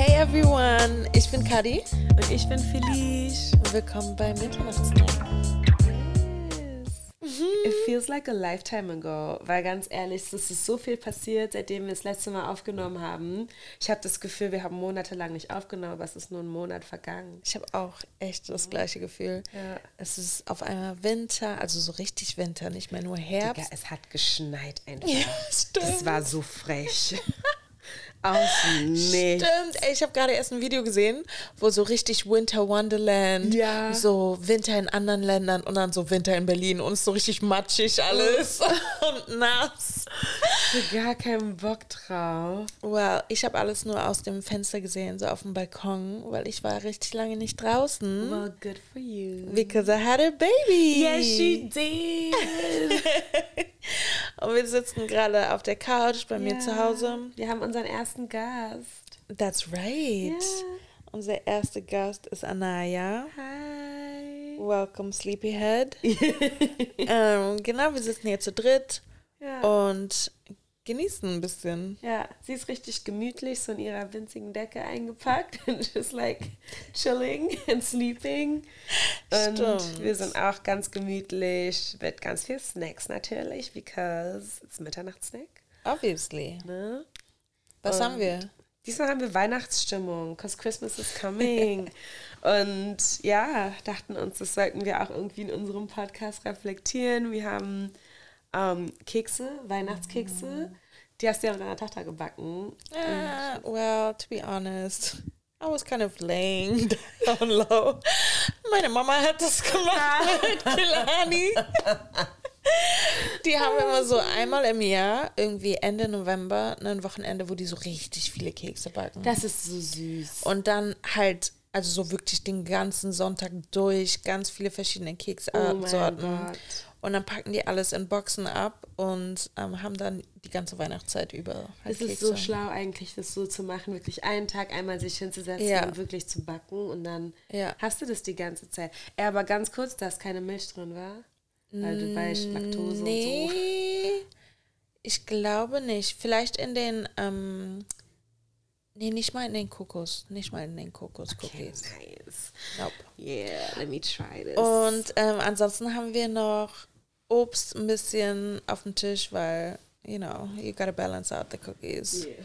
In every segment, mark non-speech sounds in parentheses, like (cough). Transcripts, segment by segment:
Hey everyone, ich bin Kadi Und ich bin Felice. und willkommen beim Mitternachtssnack. It feels like a lifetime ago, weil ganz ehrlich, es ist so viel passiert, seitdem wir das letzte Mal aufgenommen haben. Ich habe das Gefühl, wir haben monatelang nicht aufgenommen, aber es ist nur ein Monat vergangen. Ich habe auch echt das gleiche Gefühl. Ja. Es ist auf einmal Winter, also so richtig Winter, nicht mehr nur Digga, Herbst. es hat geschneit einfach. (laughs) Ja, stimmt. Das war so frech. (laughs) Aus nichts. Stimmt, ey, ich habe gerade erst ein Video gesehen, wo so richtig Winter Wonderland, Ja. so Winter in anderen Ländern und dann so Winter in Berlin und so richtig matschig alles (laughs) und nass. Ich gar keinen Bock drauf. Well, ich habe alles nur aus dem Fenster gesehen, so auf dem Balkon, weil ich war richtig lange nicht draußen. Well, good for you. Because I had a baby. Yes, she did. (laughs) Und wir sitzen gerade auf der Couch bei mir Ja. zu Hause. Wir haben unseren ersten Gast. That's right. Ja. Unser erster Gast ist Anaya. Hi. Welcome, Sleepyhead. (laughs) ähm, genau, wir sitzen hier zu dritt Ja. und genießen ein bisschen. Ja, sie ist richtig gemütlich, so in ihrer winzigen Decke eingepackt (laughs) and just like chilling and sleeping. Und Stimmt. wir sind auch ganz gemütlich mit ganz viel Snacks natürlich, because it's Mitternachtssnack. Obviously. Ne? Was Und haben wir? Diesmal haben wir Weihnachtsstimmung, because Christmas is coming. (laughs) Und ja, dachten uns, das sollten wir auch irgendwie in unserem Podcast reflektieren. Wir haben ähm, Kekse, Weihnachtskekse. Die hast du ja mit deiner Tochter gebacken. Ah, well, to be honest, I was kind of laying (laughs) down low. Meine Mama hat das gemacht (laughs) mit Kilani. Die haben immer so einmal im Jahr, irgendwie Ende November, ein Wochenende, wo die so richtig viele Kekse backen. Das ist so süß. Und dann halt, also so wirklich den ganzen Sonntag durch, ganz viele verschiedene Oh Kekssorten. Gott. und dann packen die alles in Boxen ab und ähm, haben dann die ganze Weihnachtszeit über halt Es ist so schlau eigentlich, das so zu machen, wirklich einen Tag einmal sich hinzusetzen Ja. und wirklich zu backen und dann Ja. hast du das die ganze Zeit. Ja, aber ganz kurz, dass keine Milch drin war, weil du weißt, Laktose und so. Nee, ich glaube nicht. Vielleicht in den, ähm, nee, nicht mal in den Kokos, nicht mal in den Kokos-Cookies. Nice. Nope. Yeah, let me try this. Und ähm, ansonsten haben wir noch Obst ein bisschen auf dem Tisch, weil, you know, you gotta balance out the cookies. Yeah.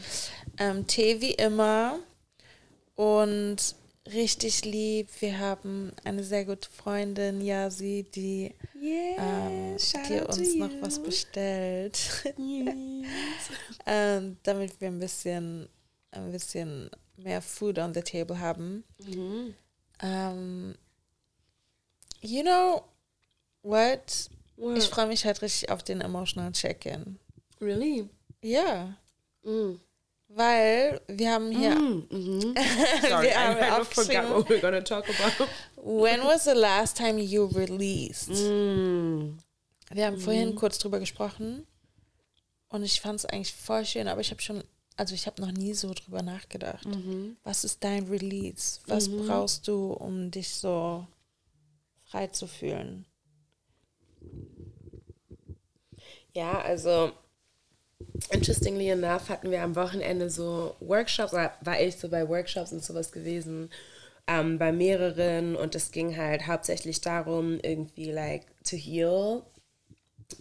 Ähm, Tee wie immer und richtig lieb. Wir haben eine sehr gute Freundin, Yasi, die, Yeah, ähm, die uns noch was bestellt, Yes. (laughs) ähm, damit wir ein bisschen, ein bisschen mehr Food on the table haben. Mhm. Ähm, you know what? What? Ich freue mich halt richtig auf den Emotional Check-In. Really? Ja, Mm. Weil wir haben hier, Mm, (laughs) mhm. Sorry, wir haben I aufgeschrieben, forgot what we're gonna talk about. when was the last time you released? Mm. Wir haben vorhin kurz drüber gesprochen und ich fand es eigentlich voll schön, aber ich habe schon, also ich habe noch nie so drüber nachgedacht. Was ist dein Release? Was brauchst du, um dich so frei zu fühlen? Ja, also interestingly enough hatten wir am Wochenende so Workshops, oder war ich so bei Workshops und sowas gewesen, ähm, bei mehreren und es ging halt hauptsächlich darum, irgendwie like to heal.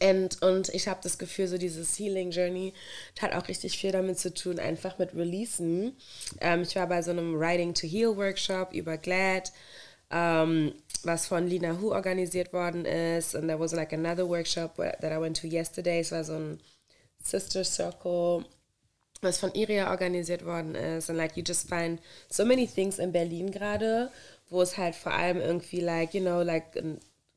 Und, und ich habe das Gefühl, so dieses Healing Journey hat auch richtig viel damit zu tun, einfach mit Releasen. Ähm, ich war bei so einem Writing to Heal Workshop über GLAD, ähm, was von Lina Hu organisiert worden ist. Und there was like another workshop that I went to yesterday. Es war so ein Sister Circle, was von Iria organisiert worden ist. Und like you just find so many things in Berlin gerade, wo es halt vor allem irgendwie like, you know, like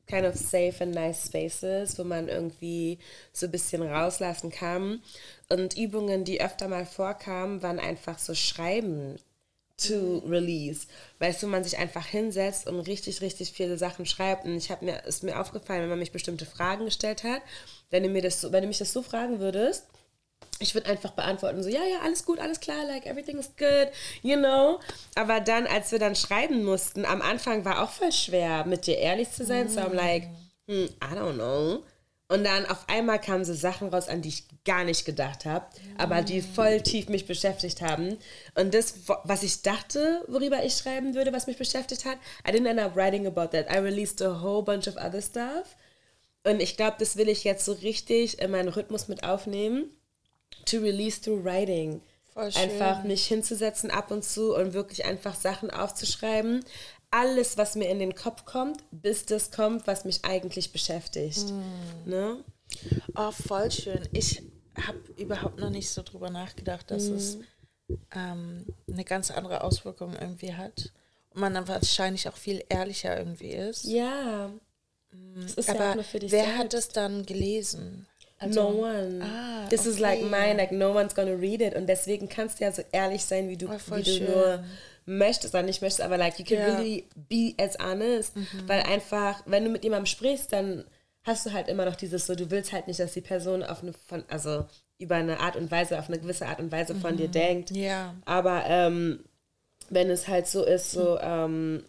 kind of safe and nice spaces, wo man irgendwie so ein bisschen rauslassen kann. Und Übungen, die öfter mal vorkamen, waren einfach so Schreiben to release. Weißt du, man sich einfach hinsetzt und richtig, richtig viele Sachen schreibt. Und ich habe mir, ist mir aufgefallen, wenn man mich bestimmte Fragen gestellt hat, wenn du mir das so, wenn du mich das so fragen würdest, ich würde einfach beantworten, so, ja, ja, alles gut, alles klar, like, everything is good, you know. Aber dann, als wir dann schreiben mussten, am Anfang war auch voll schwer, mit dir ehrlich zu sein. So, I'm like, hm, I don't know. Und dann auf einmal kamen so Sachen raus, an die ich gar nicht gedacht habe, aber die voll tief mich beschäftigt haben. Und das, was ich dachte, worüber ich schreiben würde, was mich beschäftigt hat, I didn't end up writing about that. I released a whole bunch of other stuff. Und ich glaube, das will ich jetzt so richtig in meinen Rhythmus mit aufnehmen. To release through writing. Einfach mich hinzusetzen ab und zu und wirklich einfach Sachen aufzuschreiben alles, was mir in den Kopf kommt, bis das kommt, was mich eigentlich beschäftigt. Mm. Ne? Oh, voll schön. Ich habe überhaupt noch nicht so drüber nachgedacht, dass mm. es ähm, eine ganz andere Auswirkung irgendwie hat. Und man dann wahrscheinlich auch viel ehrlicher irgendwie ist. Ja. Das Aber ja wer selbst. hat es dann gelesen? Also, no one. Ah, This okay. is like mine, like no one's gonna read it. Und deswegen kannst du ja so ehrlich sein, wie du, oh, wie du nur möchtest oder nicht möchtest, aber like you can yeah. really be as honest, mhm. weil einfach, wenn du mit jemandem sprichst, dann hast du halt immer noch dieses so, du willst halt nicht, dass die Person auf eine, von, also über eine Art und Weise, auf eine gewisse Art und Weise von mhm. dir denkt. Ja. Aber ähm, wenn es halt so ist, so, ähm,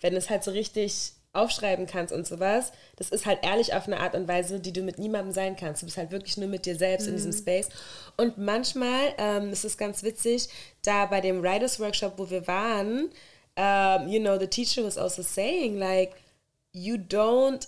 wenn es halt so richtig aufschreiben kannst und sowas, das ist halt ehrlich auf eine Art und Weise, die du mit niemandem sein kannst. Du bist halt wirklich nur mit dir selbst mhm. in diesem mhm. Space. Und manchmal, ähm, es ist ganz witzig, da bei dem Writers Workshop, wo wir waren, um, you know, the teacher was also saying, like, you don't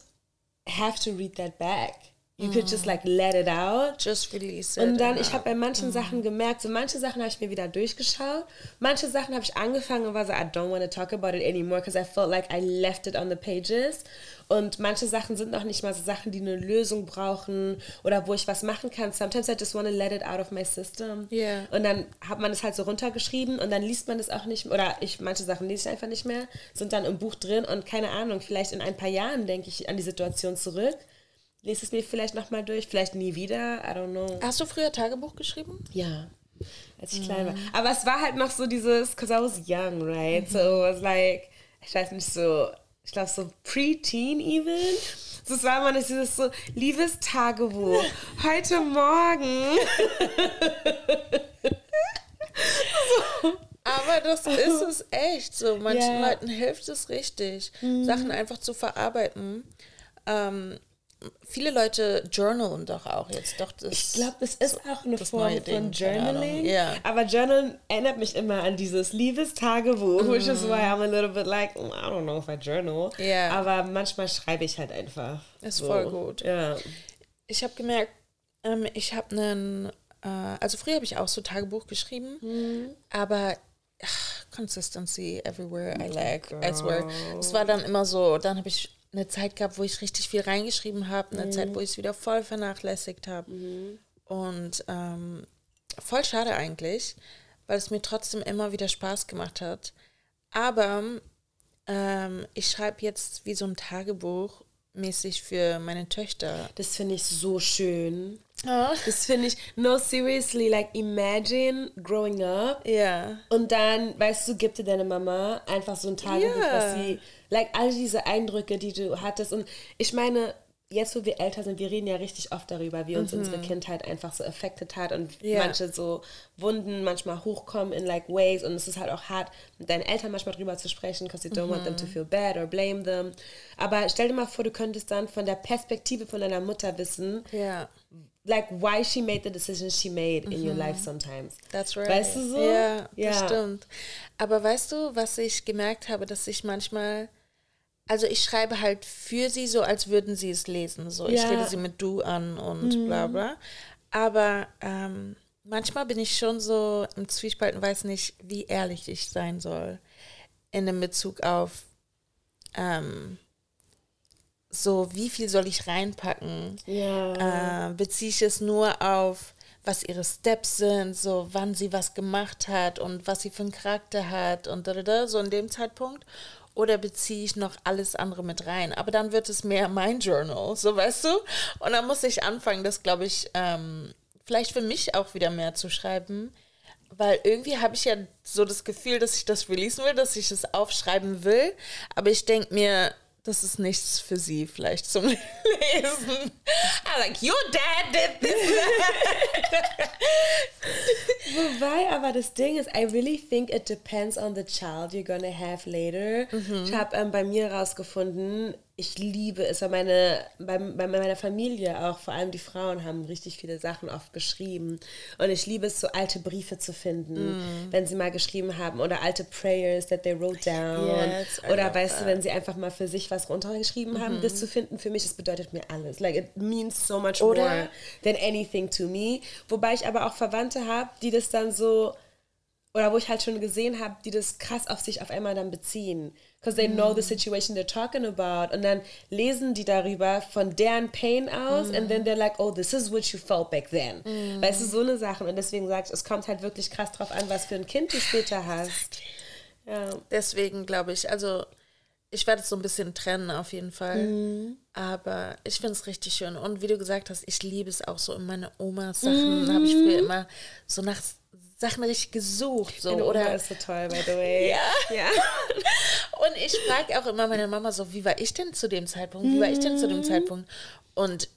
have to read that back. You mm. could just like let it out. Just release it. Und dann, ich habe bei manchen mm. Sachen gemerkt, so manche Sachen habe ich mir wieder durchgeschaut. Manche Sachen habe ich angefangen und war so, I don't want to talk about it anymore, because I felt like I left it on the pages. Und manche Sachen sind noch nicht mal so Sachen, die eine Lösung brauchen oder wo ich was machen kann. Sometimes I just want to let it out of my system. Yeah. Und dann hat man es halt so runtergeschrieben und dann liest man es auch nicht mehr. Oder ich, manche Sachen lese ich einfach nicht mehr, sind dann im Buch drin und keine Ahnung, vielleicht in ein paar Jahren denke ich an die Situation zurück lese es mir vielleicht nochmal durch, vielleicht nie wieder, I don't know. Hast du früher Tagebuch geschrieben? Ja, als ich mhm. klein war. Aber es war halt noch so dieses, because I was young, right? Mhm. So it was like, ich weiß nicht, so, ich glaube so pre-teen even. So, es war immer nicht dieses so, liebes Tagebuch, (laughs) heute Morgen. (laughs) so. Aber das ist es echt so. Manchen yeah. Leuten hilft es richtig, mhm. Sachen einfach zu verarbeiten. Ähm, viele Leute journalen doch auch jetzt. Doch, das ich glaube, das ist auch eine Form von Journaling. Yeah. Aber Journal erinnert mich immer an dieses Liebestagebuch, mm. which is why I'm a little bit like, mm, I don't know if I journal. Yeah. Aber manchmal schreibe ich halt einfach. Ist so. voll gut. Ja. Ich habe gemerkt, ähm, ich habe einen, äh, also früher habe ich auch so Tagebuch geschrieben, mm. aber ach, Consistency everywhere I like, I swear. Es war dann immer so, dann habe ich eine Zeit gehabt, wo ich richtig viel reingeschrieben habe, eine mhm. Zeit, wo ich es wieder voll vernachlässigt habe. Mhm. Und ähm, voll schade eigentlich, weil es mir trotzdem immer wieder Spaß gemacht hat. Aber ähm, ich schreibe jetzt wie so ein Tagebuch mäßig für meine Töchter. Das finde ich so schön. Oh. Das finde ich, no, seriously, like imagine growing up. Ja. Yeah. Und dann, weißt du, gibt dir deine Mama einfach so ein Tagebuch, yeah. was sie, like all diese Eindrücke, die du hattest. Und ich meine, jetzt, wo wir älter sind, wir reden ja richtig oft darüber, wie uns mhm. unsere Kindheit einfach so affected hat und yeah. manche so Wunden manchmal hochkommen in like ways und es ist halt auch hart, mit deinen Eltern manchmal drüber zu sprechen, because you don't mhm. want them to mhm. feel bad or blame them. Aber stell dir mal vor, du könntest dann von der Perspektive von deiner Mutter wissen, yeah. like why she made the decisions she made in mhm. your life sometimes. That's right. Weißt du so? Ja, ja, das stimmt. Aber weißt du, was ich gemerkt habe, dass ich manchmal also ich schreibe halt für sie so, als würden sie es lesen. So, ja. ich rede sie mit du an und mhm. bla bla. Aber ähm, manchmal bin ich schon so im Zwiespalt und weiß nicht, wie ehrlich ich sein soll. In dem Bezug auf ähm, so, wie viel soll ich reinpacken? Ja. Äh, beziehe ich es nur auf, was ihre Steps sind, so wann sie was gemacht hat und was sie für einen Charakter hat und da, da, da, so in dem Zeitpunkt oder beziehe ich noch alles andere mit rein? Aber dann wird es mehr mein Journal, so weißt du? Und dann muss ich anfangen, das glaube ich, ähm, vielleicht für mich auch wieder mehr zu schreiben. Weil irgendwie habe ich ja so das Gefühl, dass ich das releasen will, dass ich es aufschreiben will. Aber ich denke mir, das ist nichts für sie vielleicht zum (laughs) Lesen. I like, your dad did this. (laughs) Wobei, aber das Ding ist, I really think it depends on the child you're gonna have later. Mhm. Ich habe ähm, bei mir rausgefunden, ich liebe es, weil meine, bei, bei meiner Familie auch, vor allem die Frauen haben richtig viele Sachen oft geschrieben. Und ich liebe es, so alte Briefe zu finden, mm. wenn sie mal geschrieben haben. Oder alte Prayers that they wrote down. Yes, oder weißt that. du, wenn sie einfach mal für sich was runtergeschrieben mm -hmm. haben, das mhm. zu finden, für mich, das bedeutet mir alles. Like, it means so much oder more than anything to me. Wobei ich aber auch Verwandte habe, die das dann so oder wo ich halt schon gesehen habe, die das krass auf sich auf einmal dann beziehen. Because they mm. know the mm. situation they're talking about. Und dann lesen die darüber von deren Pain aus mm. and then they're like, oh, this is what you felt back then. Mm. Weißt du, so eine Sache. Und deswegen sage ich, es kommt halt wirklich krass drauf an, was für ein Kind du später hast. Ja. Deswegen glaube ich, also ich werde es so ein bisschen trennen auf jeden Fall. Mm. Aber ich finde es richtig schön. Und wie du gesagt hast, ich liebe es auch so in meine Omas Sachen. Mm. habe ich früher immer so nachts Sachen richtig gesucht. So, Meine Oma oder ist so toll, by the way. (laughs) ja. ja. (laughs) Und ich frage auch immer meine Mama so, wie war ich denn zu dem Zeitpunkt? Wie war ich denn zu dem mhm. Zeitpunkt? Und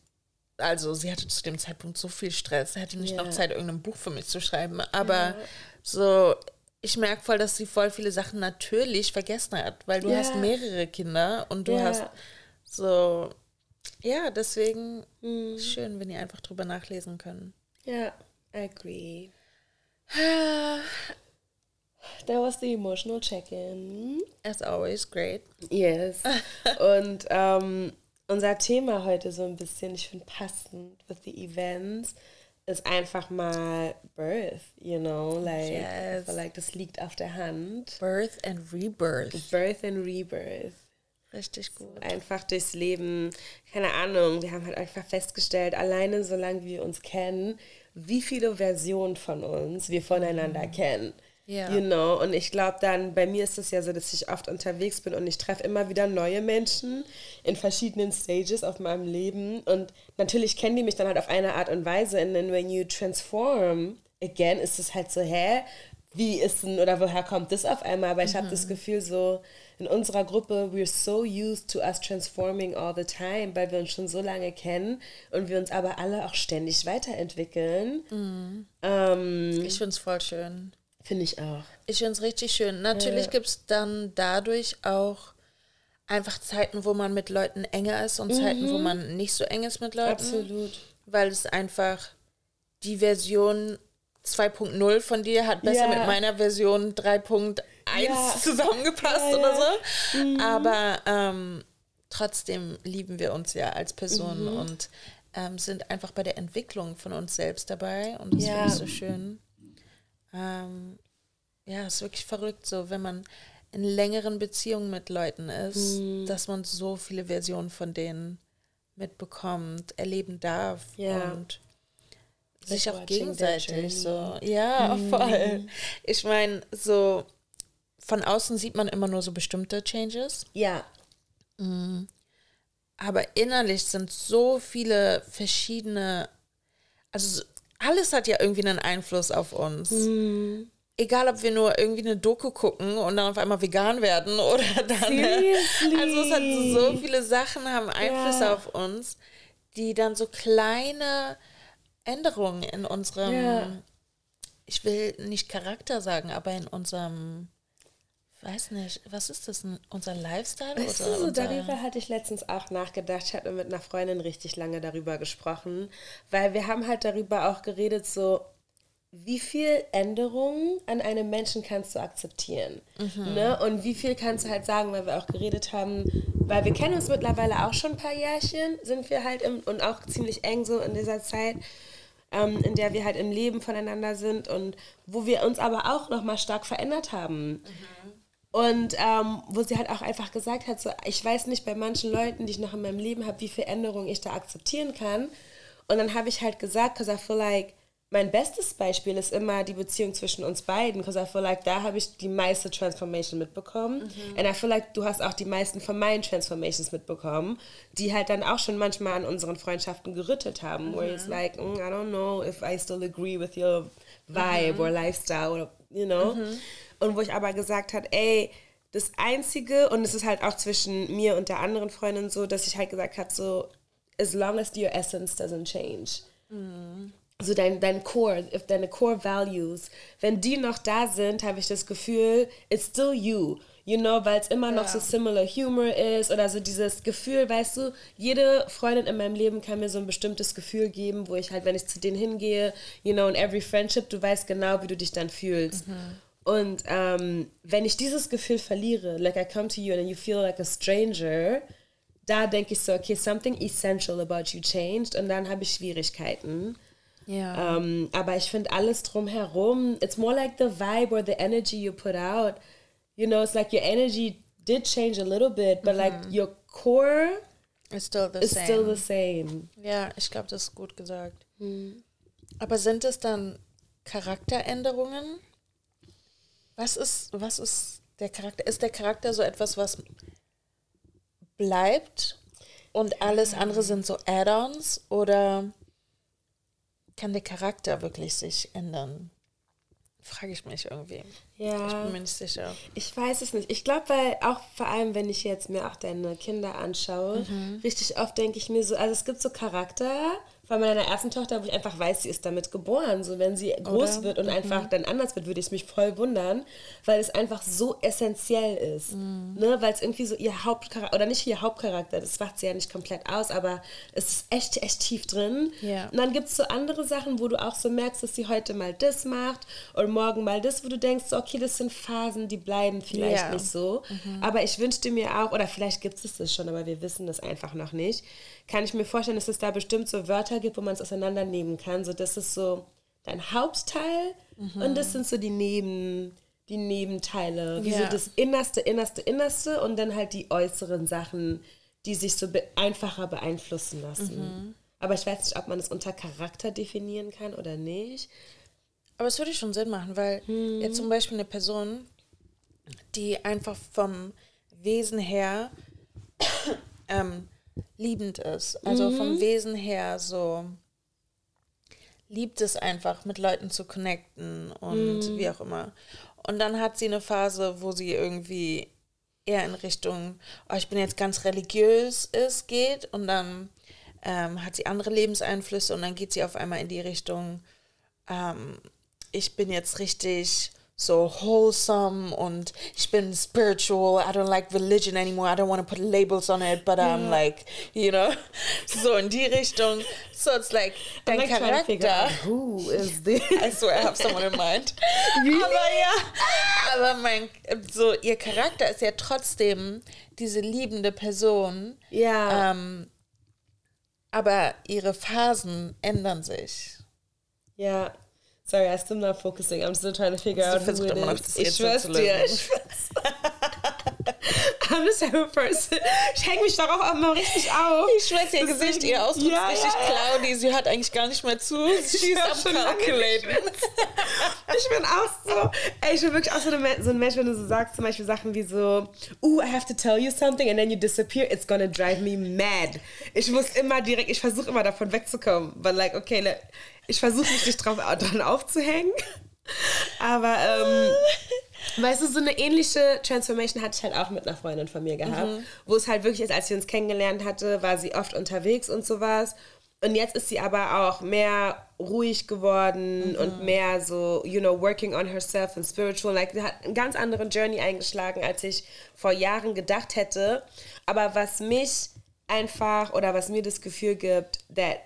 also sie hatte zu dem Zeitpunkt so viel Stress, sie hatte nicht ja. noch Zeit, irgendein Buch für mich zu schreiben. Aber ja. so, ich merke voll, dass sie voll viele Sachen natürlich vergessen hat, weil du ja. hast mehrere Kinder und du hast so, ja, deswegen mhm. schön, wenn ihr einfach drüber nachlesen können. Ja, agree. That was the emotional check-in. As always, great. Yes. (laughs) Und ähm, unser Thema heute so ein bisschen, ich finde passend with the events, ist einfach mal Birth, you know, like, yes. like das liegt auf der Hand. Birth and Rebirth. Birth and Rebirth. Richtig gut. Einfach durchs Leben, keine Ahnung, wir haben halt einfach festgestellt, alleine solange wir uns kennen, wie viele Versionen von uns wir voneinander mhm. kennen. Ja. You know? Und ich glaube dann, bei mir ist es ja so, dass ich oft unterwegs bin und ich treffe immer wieder neue Menschen in verschiedenen Stages auf meinem Leben. Und natürlich kennen die mich dann halt auf eine Art und Weise. Und then when you transform again, ist es halt so, hä? Wie ist denn oder woher kommt das auf einmal? Aber ich mhm. habe das Gefühl, so in unserer Gruppe, we're so used to us transforming all the time, weil wir uns schon so lange kennen und wir uns aber alle auch ständig weiterentwickeln. Mhm. Ähm, ich finde es voll schön. Finde ich auch. Ich finde es richtig schön. Natürlich ja. gibt es dann dadurch auch einfach Zeiten, wo man mit Leuten enger ist und mhm. Zeiten, wo man nicht so eng ist mit Leuten. Absolut. Weil es einfach die Version 2.0 von dir hat besser ja. mit meiner Version 3.1 ja. zusammengepasst ja, oder so. Mhm. Aber ähm, trotzdem lieben wir uns ja als Person mhm. und ähm, sind einfach bei der Entwicklung von uns selbst dabei. Und das finde ich so schön. Ähm, ja, es ist wirklich verrückt, so wenn man in längeren Beziehungen mit Leuten ist, mhm. dass man so viele Versionen von denen mitbekommt, erleben darf und sich auch gegenseitig so. Ja, mhm. voll. Ich meine, so von außen sieht man immer nur so bestimmte Changes. Ja. Mhm. Aber innerlich sind so viele verschiedene, also alles hat ja irgendwie einen Einfluss auf uns. Mhm. Egal, ob wir nur irgendwie eine Doku gucken und dann auf einmal vegan werden (laughs) oder dann. Seriously? Also es hat so viele Sachen haben Einfluss ja. auf uns, die dann so kleine Änderungen in unserem, ja. ich will nicht Charakter sagen, aber in unserem weiß nicht, was ist das, unser Lifestyle? Weißt oder du, so darüber hatte ich letztens auch nachgedacht. Ich hatte mit einer Freundin richtig lange darüber gesprochen, weil wir haben halt darüber auch geredet, so wie viel Änderungen an einem Menschen kannst du akzeptieren? Mhm. Ne? Und wie viel kannst du halt sagen, weil wir auch geredet haben, weil wir kennen uns mittlerweile auch schon ein paar Jährchen, sind wir halt im, und auch ziemlich eng so in dieser Zeit ähm, in der wir halt im Leben voneinander sind und wo wir uns aber auch nochmal stark verändert haben. Mhm. Und ähm, wo sie halt auch einfach gesagt hat, so, ich weiß nicht bei manchen Leuten, die ich noch in meinem Leben habe, wie viel Änderungen ich da akzeptieren kann. Und dann habe ich halt gesagt, because I feel like, mein bestes Beispiel ist immer die Beziehung zwischen uns beiden, because I feel like, da habe ich die meiste Transformation mitbekommen. Mhm. And I feel like, du hast auch die meisten von meinen Transformations mitbekommen, die halt dann auch schon manchmal an unseren Freundschaften gerüttelt haben, mhm. where it's like, mm, I don't know if I still agree with your vibe mhm. or lifestyle, or, you know. Mhm. Und wo ich aber gesagt habe, ey, das Einzige, und es ist halt auch zwischen mir und der anderen Freundin so, dass ich halt gesagt habe, so, as long as your essence doesn't change. Mhm. So dein, dein Core, if deine Core Values, wenn die noch da sind, habe ich das Gefühl, it's still you. you know, weil es immer noch Ja. so similar Humor ist oder so dieses Gefühl, weißt du, jede Freundin in meinem Leben kann mir so ein bestimmtes Gefühl geben, wo ich halt, wenn ich zu denen hingehe, you know, in every friendship, du weißt genau, wie du dich dann fühlst. Und ähm, wenn ich dieses Gefühl verliere, like I come to you and you feel like a stranger, da denke ich so, okay, something essential about you changed und dann habe ich Schwierigkeiten. Ja. Um, aber ich finde alles drumherum, it's more like the vibe or the energy you put out. You know, it's like your energy did change a little bit, but like your core It's still the is same. still the same. Ja, ich glaube, das ist gut gesagt. Hm. Aber sind es dann Charakteränderungen? Was ist, was ist der Charakter? Ist der Charakter so etwas, was bleibt und alles andere sind so Add-ons oder kann der Charakter wirklich sich ändern? Frage ich mich irgendwie. Ich Ja. bin mir nicht sicher. Ich weiß es nicht. Ich glaube, weil auch vor allem, wenn ich jetzt mir auch deine Kinder anschaue, Mhm. richtig oft denke ich mir so, also es gibt so Charakter von meiner ersten Tochter, wo ich einfach weiß, sie ist damit geboren. So wenn sie groß Oder? wird und einfach dann anders wird, würde ich mich voll wundern, weil es einfach so essentiell ist. Mhm. Ne? Weil es irgendwie so ihr Hauptcharakter, oder nicht ihr Hauptcharakter, das macht sie ja nicht komplett aus, aber es ist echt, echt tief drin. Ja. Und dann gibt es so andere Sachen, wo du auch so merkst, dass sie heute mal das macht und morgen mal das, wo du denkst, so, okay, das sind Phasen, die bleiben vielleicht Ja. nicht so. Aber ich wünschte mir auch, oder vielleicht gibt es das schon, aber wir wissen das einfach noch nicht, kann ich mir vorstellen, dass es da bestimmt so Wörter gibt, wo man es auseinandernehmen kann. So, das ist so dein Hauptteil und das sind so die Neben die Nebenteile, wie so Ja. das Innerste, Innerste, Innerste und dann halt die äußeren Sachen, die sich so be einfacher beeinflussen lassen. Aber ich weiß nicht, ob man es unter Charakter definieren kann oder nicht. Aber es würde schon Sinn machen, weil jetzt zum Beispiel eine Person, die einfach vom Wesen her ähm, liebend ist, also vom Wesen her so liebt es einfach, mit Leuten zu connecten und wie auch immer. Und dann hat sie eine Phase, wo sie irgendwie eher in Richtung, oh, ich bin jetzt ganz religiös ist, geht. Und dann ähm, hat sie andere Lebenseinflüsse und dann geht sie auf einmal in die Richtung, ähm, ich bin jetzt richtig so wholesome und ich bin spiritual. I don't like religion anymore. I don't want to put labels on it, but I'm like, you know, (laughs) so in die Richtung. So it's like dein like Charakter. who is this? (laughs) I swear I have someone in mind. (laughs) Aber ja, aber mein, so ihr Charakter ist ja trotzdem diese liebende Person. Ja. Ähm, aber ihre Phasen ändern sich. Ja. Sorry, I'm still not focusing. I'm still trying to figure out who it immer is. (laughs) Ich schwör's dir. Ich schwör's. I'm the of person. Ich hänge mich darauf auch immer richtig auf. Ich schwöre, ihr Gesicht, ihr Ausdruck Ja, ist richtig ja, ja. cloudy. Sie hört eigentlich gar nicht mehr zu. Sie ist am Calculaten. Ich bin auch so, ey, ich bin wirklich auch so, eine, so ein Mensch, wenn du so sagst, zum Beispiel Sachen wie so, ooh, I have to tell you something and then you disappear, it's gonna drive me mad. Ich muss immer direkt, ich versuche immer davon wegzukommen, but like, okay, le- ich versuche mich nicht drauf, dran aufzuhängen, aber, ähm, weißt du, so eine ähnliche Transformation hatte ich halt auch mit einer Freundin von mir gehabt, wo es halt wirklich ist, als sie uns kennengelernt hatte, war sie oft unterwegs und sowas. Und jetzt ist sie aber auch mehr ruhig geworden und mehr so, you know, working on herself and spiritual. Like, sie hat einen ganz anderen Journey eingeschlagen, als ich vor Jahren gedacht hätte. Aber was mich einfach oder was mir das Gefühl gibt, that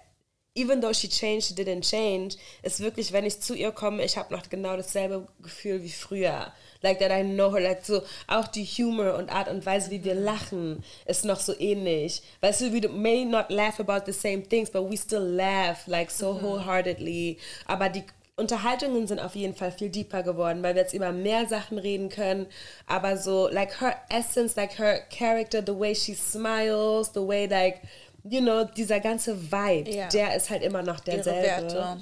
even though she changed, she didn't change, ist wirklich, wenn ich zu ihr komme, ich habe noch genau dasselbe Gefühl wie früher. Like that I know her, like so, auch die Humor und Art und Weise, wie wir lachen, ist noch so ähnlich. Weißt du, we may not laugh about the same things, but we still laugh, like so wholeheartedly. Aber die Unterhaltungen sind auf jeden Fall viel deeper geworden, weil wir jetzt über mehr Sachen reden können. Aber so, like her essence, like her character, the way she smiles, the way, like, you know, dieser ganze Vibe, Ja. der ist halt immer noch Ihre derselbe. Werte.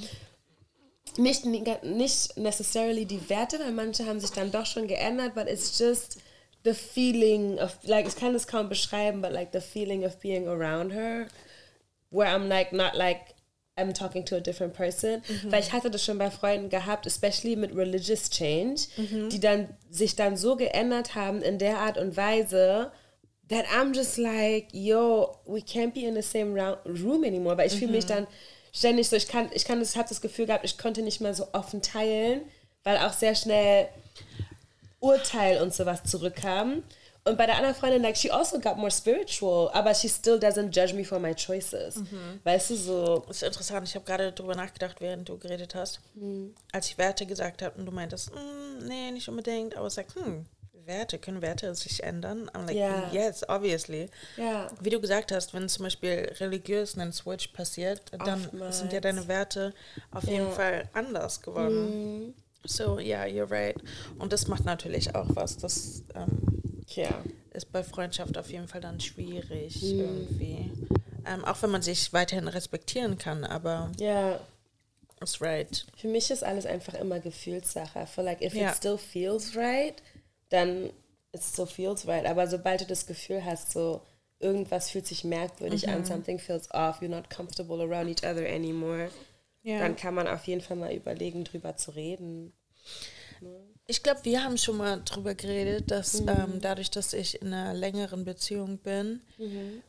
Nicht, nicht necessarily die Werte, weil manche haben sich dann doch schon geändert, but it's just the feeling of, like, ich kann das kaum beschreiben, but like the feeling of being around her, where I'm like, not like, I'm talking to a different person. Weil ich hatte das schon bei Freunden gehabt, especially mit religious change, die dann sich dann so geändert haben in der Art und Weise, that I'm just like, yo, we can't be in the same room anymore. Weil ich fühle mich dann ständig so, ich kann, ich kann das, habe das Gefühl gehabt, ich konnte nicht mehr so offen teilen, weil auch sehr schnell Urteil und sowas zurückkam. Und bei der anderen Freundin, like, she also got more spiritual, aber she still doesn't judge me for my choices. Mhm. Weißt du, so. Das ist interessant. Ich habe gerade drüber nachgedacht, während du geredet hast. Mhm. Als ich Werte gesagt habe und du meintest, mm, nee, nicht unbedingt. Aber ich sag, hm, Werte, können Werte sich ändern? I'm like, yeah. yes, obviously. Yeah. Wie du gesagt hast, wenn zum Beispiel religiös ein Switch passiert, dann Oftmals. sind ja deine Werte auf yeah. jeden Fall anders geworden. Mm. So, yeah, you're right. Und das macht natürlich auch was. Das ähm, ja. ist bei Freundschaft auf jeden Fall dann schwierig mm. irgendwie. Ähm, auch wenn man sich weiterhin respektieren kann, aber ja. Ist right. Für mich ist alles einfach immer Gefühlssache. I feel like if ja. it still feels right, dann it still feels right. Aber sobald du das Gefühl hast, so irgendwas fühlt sich merkwürdig mhm. an, something feels off, you're not comfortable around each other anymore, ja. dann kann man auf jeden Fall mal überlegen, drüber zu reden. Ich glaube, wir haben schon mal drüber geredet, dass mhm. ähm, dadurch, dass ich in einer längeren Beziehung bin, mhm.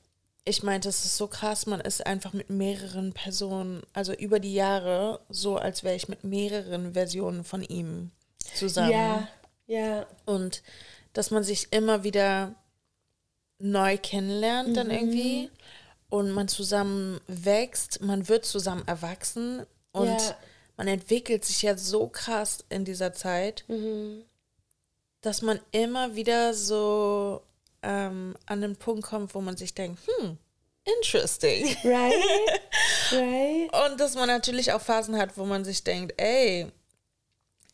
ich meinte, es ist so krass, man ist einfach mit mehreren Personen, also über die Jahre, so als wäre ich mit mehreren Versionen von ihm zusammen. Ja, ja. Und dass man sich immer wieder neu kennenlernt mhm. dann irgendwie und man zusammen wächst, man wird zusammen erwachsen und ja man entwickelt sich ja so krass in dieser Zeit, mhm. dass man immer wieder so ähm, an den Punkt kommt, wo man sich denkt, hm, interesting. Right, right. (laughs) Und dass man natürlich auch Phasen hat, wo man sich denkt, ey,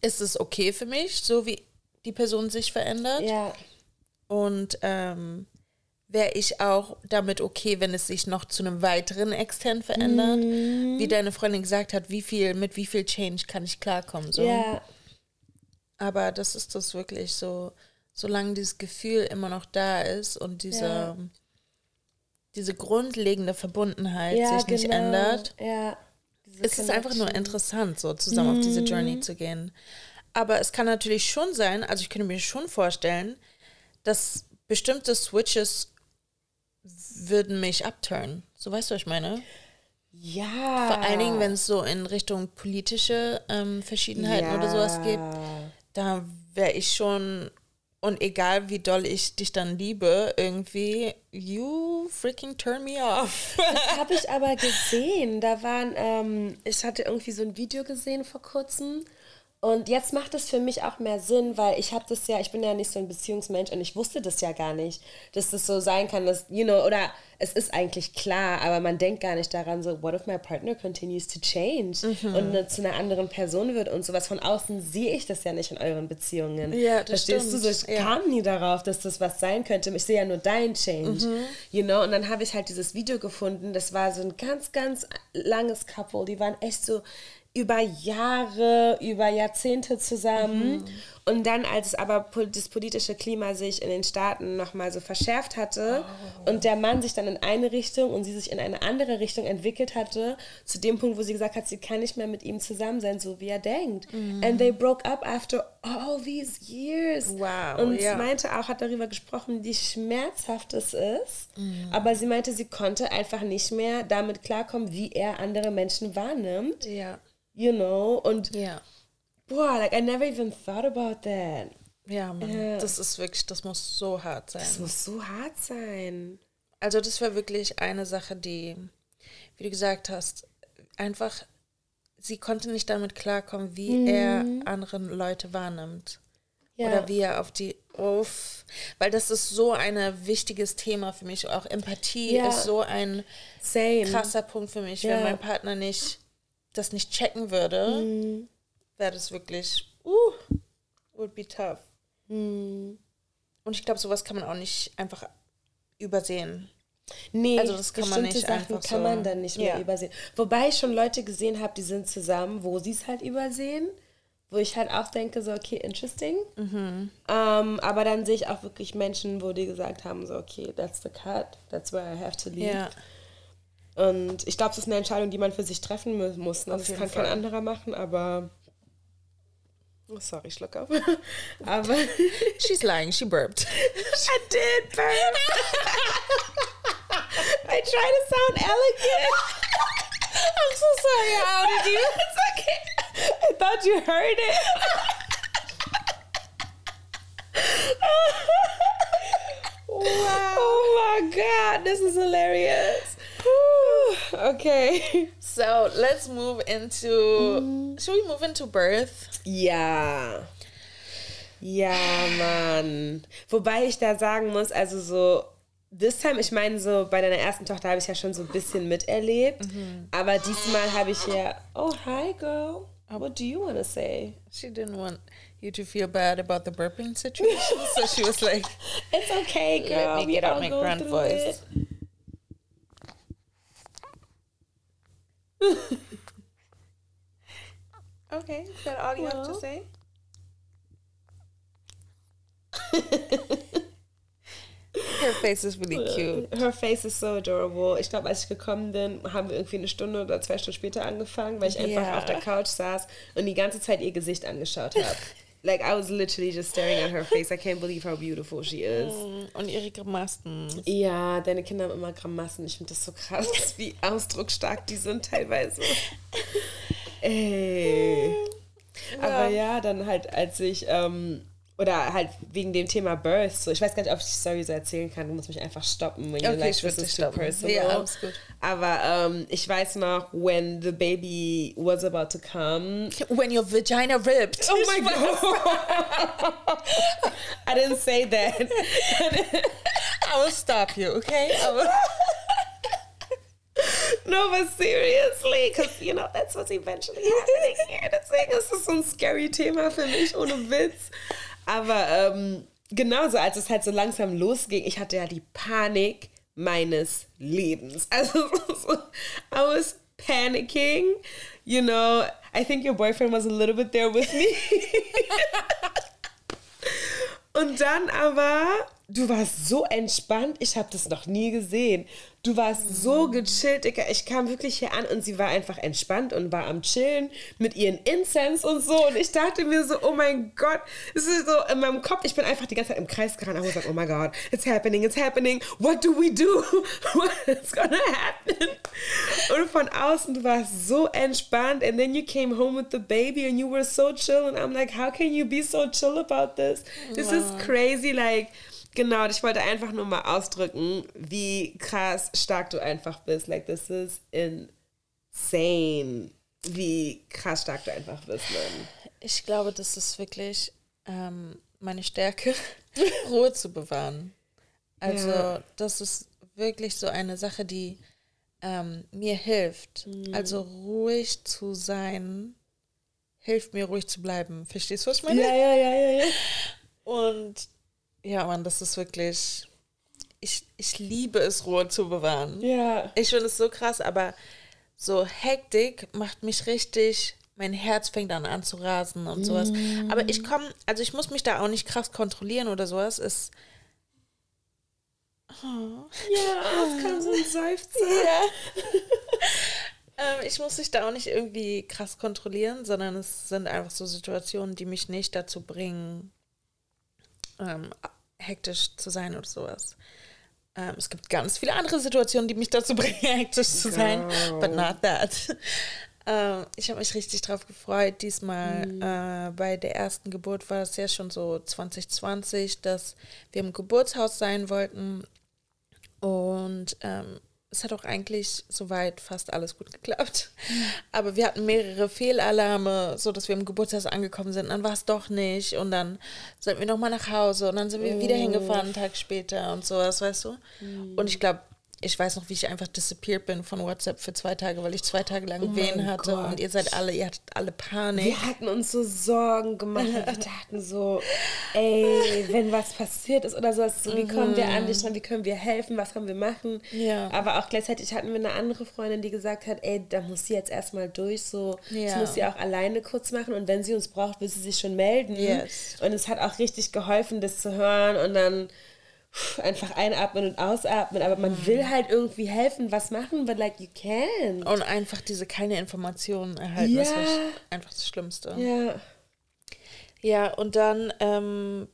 ist es okay für mich, so wie die Person sich verändert? Ja. Und ähm, wäre ich auch damit okay, wenn es sich noch zu einem weiteren extern verändert. Mhm. Wie deine Freundin gesagt hat, wie viel, mit wie viel Change kann ich klarkommen. So. Ja. Aber das ist das wirklich so, solange dieses Gefühl immer noch da ist und diese, ja. diese grundlegende Verbundenheit ja, sich nicht genau. ändert, ja. ist es einfach nur interessant, so zusammen mhm. auf diese Journey mhm. zu gehen. Aber es kann natürlich schon sein, also ich könnte mir schon vorstellen, dass bestimmte Switches würden mich abturnen. So weißt du, was ich meine? Ja. Vor allen Dingen, wenn es so in Richtung politische ähm, Verschiedenheiten ja. oder sowas gibt, da wäre ich schon, und egal wie doll ich dich dann liebe, irgendwie, you freaking turn me off. das (laughs) habe ich aber gesehen. Da waren, ähm, ich hatte irgendwie so ein Video gesehen vor kurzem und jetzt macht es für mich auch mehr Sinn, weil ich habe das ja, ich bin ja nicht so ein Beziehungsmensch und ich wusste das ja gar nicht, dass das so sein kann, dass, you know, oder es ist eigentlich klar, aber man denkt gar nicht daran, so, what if my partner continues to change mhm. und ne, zu einer anderen Person wird und sowas. Von außen sehe ich das ja nicht in euren Beziehungen. Ja, das Verstehst stimmt. du so? Ich ja. kam nie darauf, dass das was sein könnte. Ich sehe ja nur dein Change, mhm. you know, und dann habe ich halt dieses Video gefunden, das war so ein ganz, ganz langes Couple, die waren echt so über Jahre, über Jahrzehnte zusammen. Mhm. Und dann, als aber das politische Klima sich in den Staaten nochmal so verschärft hatte oh. und der Mann sich dann in eine Richtung und sie sich in eine andere Richtung entwickelt hatte, zu dem Punkt, wo sie gesagt hat, sie kann nicht mehr mit ihm zusammen sein, so wie er denkt. Mhm. And they broke up after all these years. Wow. Und ja. meinte auch, hat darüber gesprochen, wie schmerzhaft es ist. Mhm. Aber sie meinte, sie konnte einfach nicht mehr damit klarkommen, wie er andere Menschen wahrnimmt. Ja you know? Und ja. boah, like I never even thought about that. Ja, Mann, ja. das ist wirklich, das muss so hart sein. Das muss so hart sein. Also das war wirklich eine Sache, die, wie du gesagt hast, einfach, sie konnte nicht damit klarkommen, wie mhm. er andere Leute wahrnimmt. Ja. Oder wie er auf die, uff, weil das ist so ein wichtiges Thema für mich. Auch Empathie ja. ist so ein Same. krasser Punkt für mich, wenn mein Partner nicht das nicht checken würde, mm. wäre das wirklich, uh, would be tough. Mm. Und ich glaube, sowas kann man auch nicht einfach übersehen. Nee, also das kann man nicht Sachen einfach kann so. man dann nicht mehr ja. übersehen. Wobei ich schon Leute gesehen habe, die sind zusammen, wo sie es halt übersehen. Wo ich halt auch denke, so, okay, interesting. Mhm. Um, aber dann sehe ich auch wirklich Menschen, wo die gesagt haben, so, okay, that's the cut, that's where I have to leave. Ja. Und ich glaube, es ist eine Entscheidung, die man für sich treffen muss. Ne? Das kann Fall. kein anderer machen, aber. Oh, sorry, schluck auf. (laughs) aber. (laughs) She's lying, she burped. I did burp. (laughs) I try to sound elegant. I'm so sorry. How did you? It's okay. I thought you heard it. wow. Oh my god, this is hilarious. Okay. (laughs) So let's move into. Mm. Should we move into birth? Yeah. Ja, Mann. Wobei ich da sagen muss, also so, this time, ich meine, so bei deiner ersten Tochter habe ich ja schon so ein bisschen miterlebt. Mhm. Aber diesmal habe ich ja. Oh, hi, girl. What do you want to say? She didn't want you to feel bad about the burping situation. so she was like, (laughs) It's okay, girl. Let me get out my grand voice. Okay, is that all you well. have to say? Her face is really cute. Her face is so adorable. Ich glaube, als ich gekommen bin, haben wir irgendwie eine Stunde oder zwei Stunden später angefangen, weil ich einfach yeah. auf der Couch saß und die ganze Zeit ihr Gesicht angeschaut habe. (laughs) like I was literally just staring at her face. I can't believe how beautiful she is. Mm, und ihre Grimassen. Ja, deine Kinder haben immer Grimassen. Ich finde das so krass, (laughs) wie ausdrucksstark die sind teilweise. Ey. Ja. Aber ja, dann halt, als ich ähm, oder halt wegen dem Thema Birth. So, ich weiß gar nicht, ob ich die Story so erzählen kann. Du musst mich einfach stoppen, wenn okay, like, this is too personal. Ja, alles gut. Aber ähm, ich weiß noch, when the baby was about to come. When your vagina ripped. Oh my god. I didn't say that. (laughs) I will stop you, okay? (laughs) no, but seriously, because you know that's what's eventually happening here. Deswegen ist es so ein scary Thema für mich, ohne Witz. Aber ähm, genauso, als es halt so langsam losging, ich hatte ja die Panik meines Lebens. (laughs) Also, so, I was panicking. You know, I think your boyfriend was a little bit there with me. (laughs) Und dann aber, du warst so entspannt, ich habe das noch nie gesehen. Du warst so gechillt, Digga. Ich kam wirklich hier an und sie war einfach entspannt und war am Chillen mit ihren Incense und so. Und ich dachte mir so, oh mein Gott, es ist so in meinem Kopf, ich bin einfach die ganze Zeit im Kreis gerannt. Ich gesagt, oh mein Gott, it's happening, it's happening. What do we do? (laughs) What's gonna happen? Und von außen, du warst so entspannt. And then you came home with the baby and you were so chill. And I'm like, how can you be so chill about this? This wow. is crazy. Like, Genau, ich wollte einfach nur mal ausdrücken, wie krass stark du einfach bist. Like, this is insane, wie krass stark du einfach bist, man. Ich glaube, das ist wirklich ähm, meine Stärke, (laughs) Ruhe zu bewahren. Also, ja. das ist wirklich so eine Sache, die ähm, mir hilft. Mhm. Also, ruhig zu sein, hilft mir, ruhig zu bleiben. Verstehst du, was ich meine? Ja, ja, ja, ja, ja. Und ja, Mann, das ist wirklich. Ich, ich liebe es, Ruhe zu bewahren. Ja. Ich finde es so krass, aber so Hektik macht mich richtig. Mein Herz fängt dann an zu rasen und sowas. Mm. Aber ich komme, also ich muss mich da auch nicht krass kontrollieren oder sowas. Es. Oh. Ja, es kam so ein Seufzer. (laughs) Ja. ähm, ich muss mich da auch nicht irgendwie krass kontrollieren, sondern es sind einfach so Situationen, die mich nicht dazu bringen, ähm, hektisch zu sein oder sowas. Ähm, es gibt ganz viele andere Situationen, die mich dazu bringen, (laughs) hektisch zu sein, Girl. but not that. (laughs) ähm, ich habe mich richtig drauf gefreut. Diesmal mhm. äh, bei der ersten Geburt war es ja schon so 2020, dass wir im Geburtshaus sein wollten. Und ähm, es hat auch eigentlich soweit fast alles gut geklappt. Aber wir hatten mehrere Fehlalarme, so dass wir im Geburtshaus angekommen sind. Dann war es doch nicht. Und dann sind wir nochmal nach Hause und dann sind wir oh. wieder hingefahren einen Tag später und sowas, weißt du? Mhm. Und ich glaube, ich weiß noch, wie ich einfach disappeared bin von WhatsApp für zwei Tage, weil ich zwei Tage lang oh Wehen hatte Gott. und ihr seid alle, ihr hattet alle Panik. Wir hatten uns so Sorgen gemacht. wir (laughs) dachten so, ey, wenn was passiert ist oder sowas, so, wie kommen wir an dich dran, wie können wir helfen, was können wir machen? Ja. Aber auch gleichzeitig hatten wir eine andere Freundin, die gesagt hat, ey, da muss sie jetzt erstmal durch, so, ja. das muss sie auch alleine kurz machen und wenn sie uns braucht, will sie sich schon melden. Yes. Und es hat auch richtig geholfen, das zu hören und dann einfach einatmen und ausatmen, aber man will mhm. halt irgendwie helfen, was machen, but like you can. Und einfach diese keine Informationen erhalten, ja. ist einfach das Schlimmste. Ja. Ja, und dann ähm,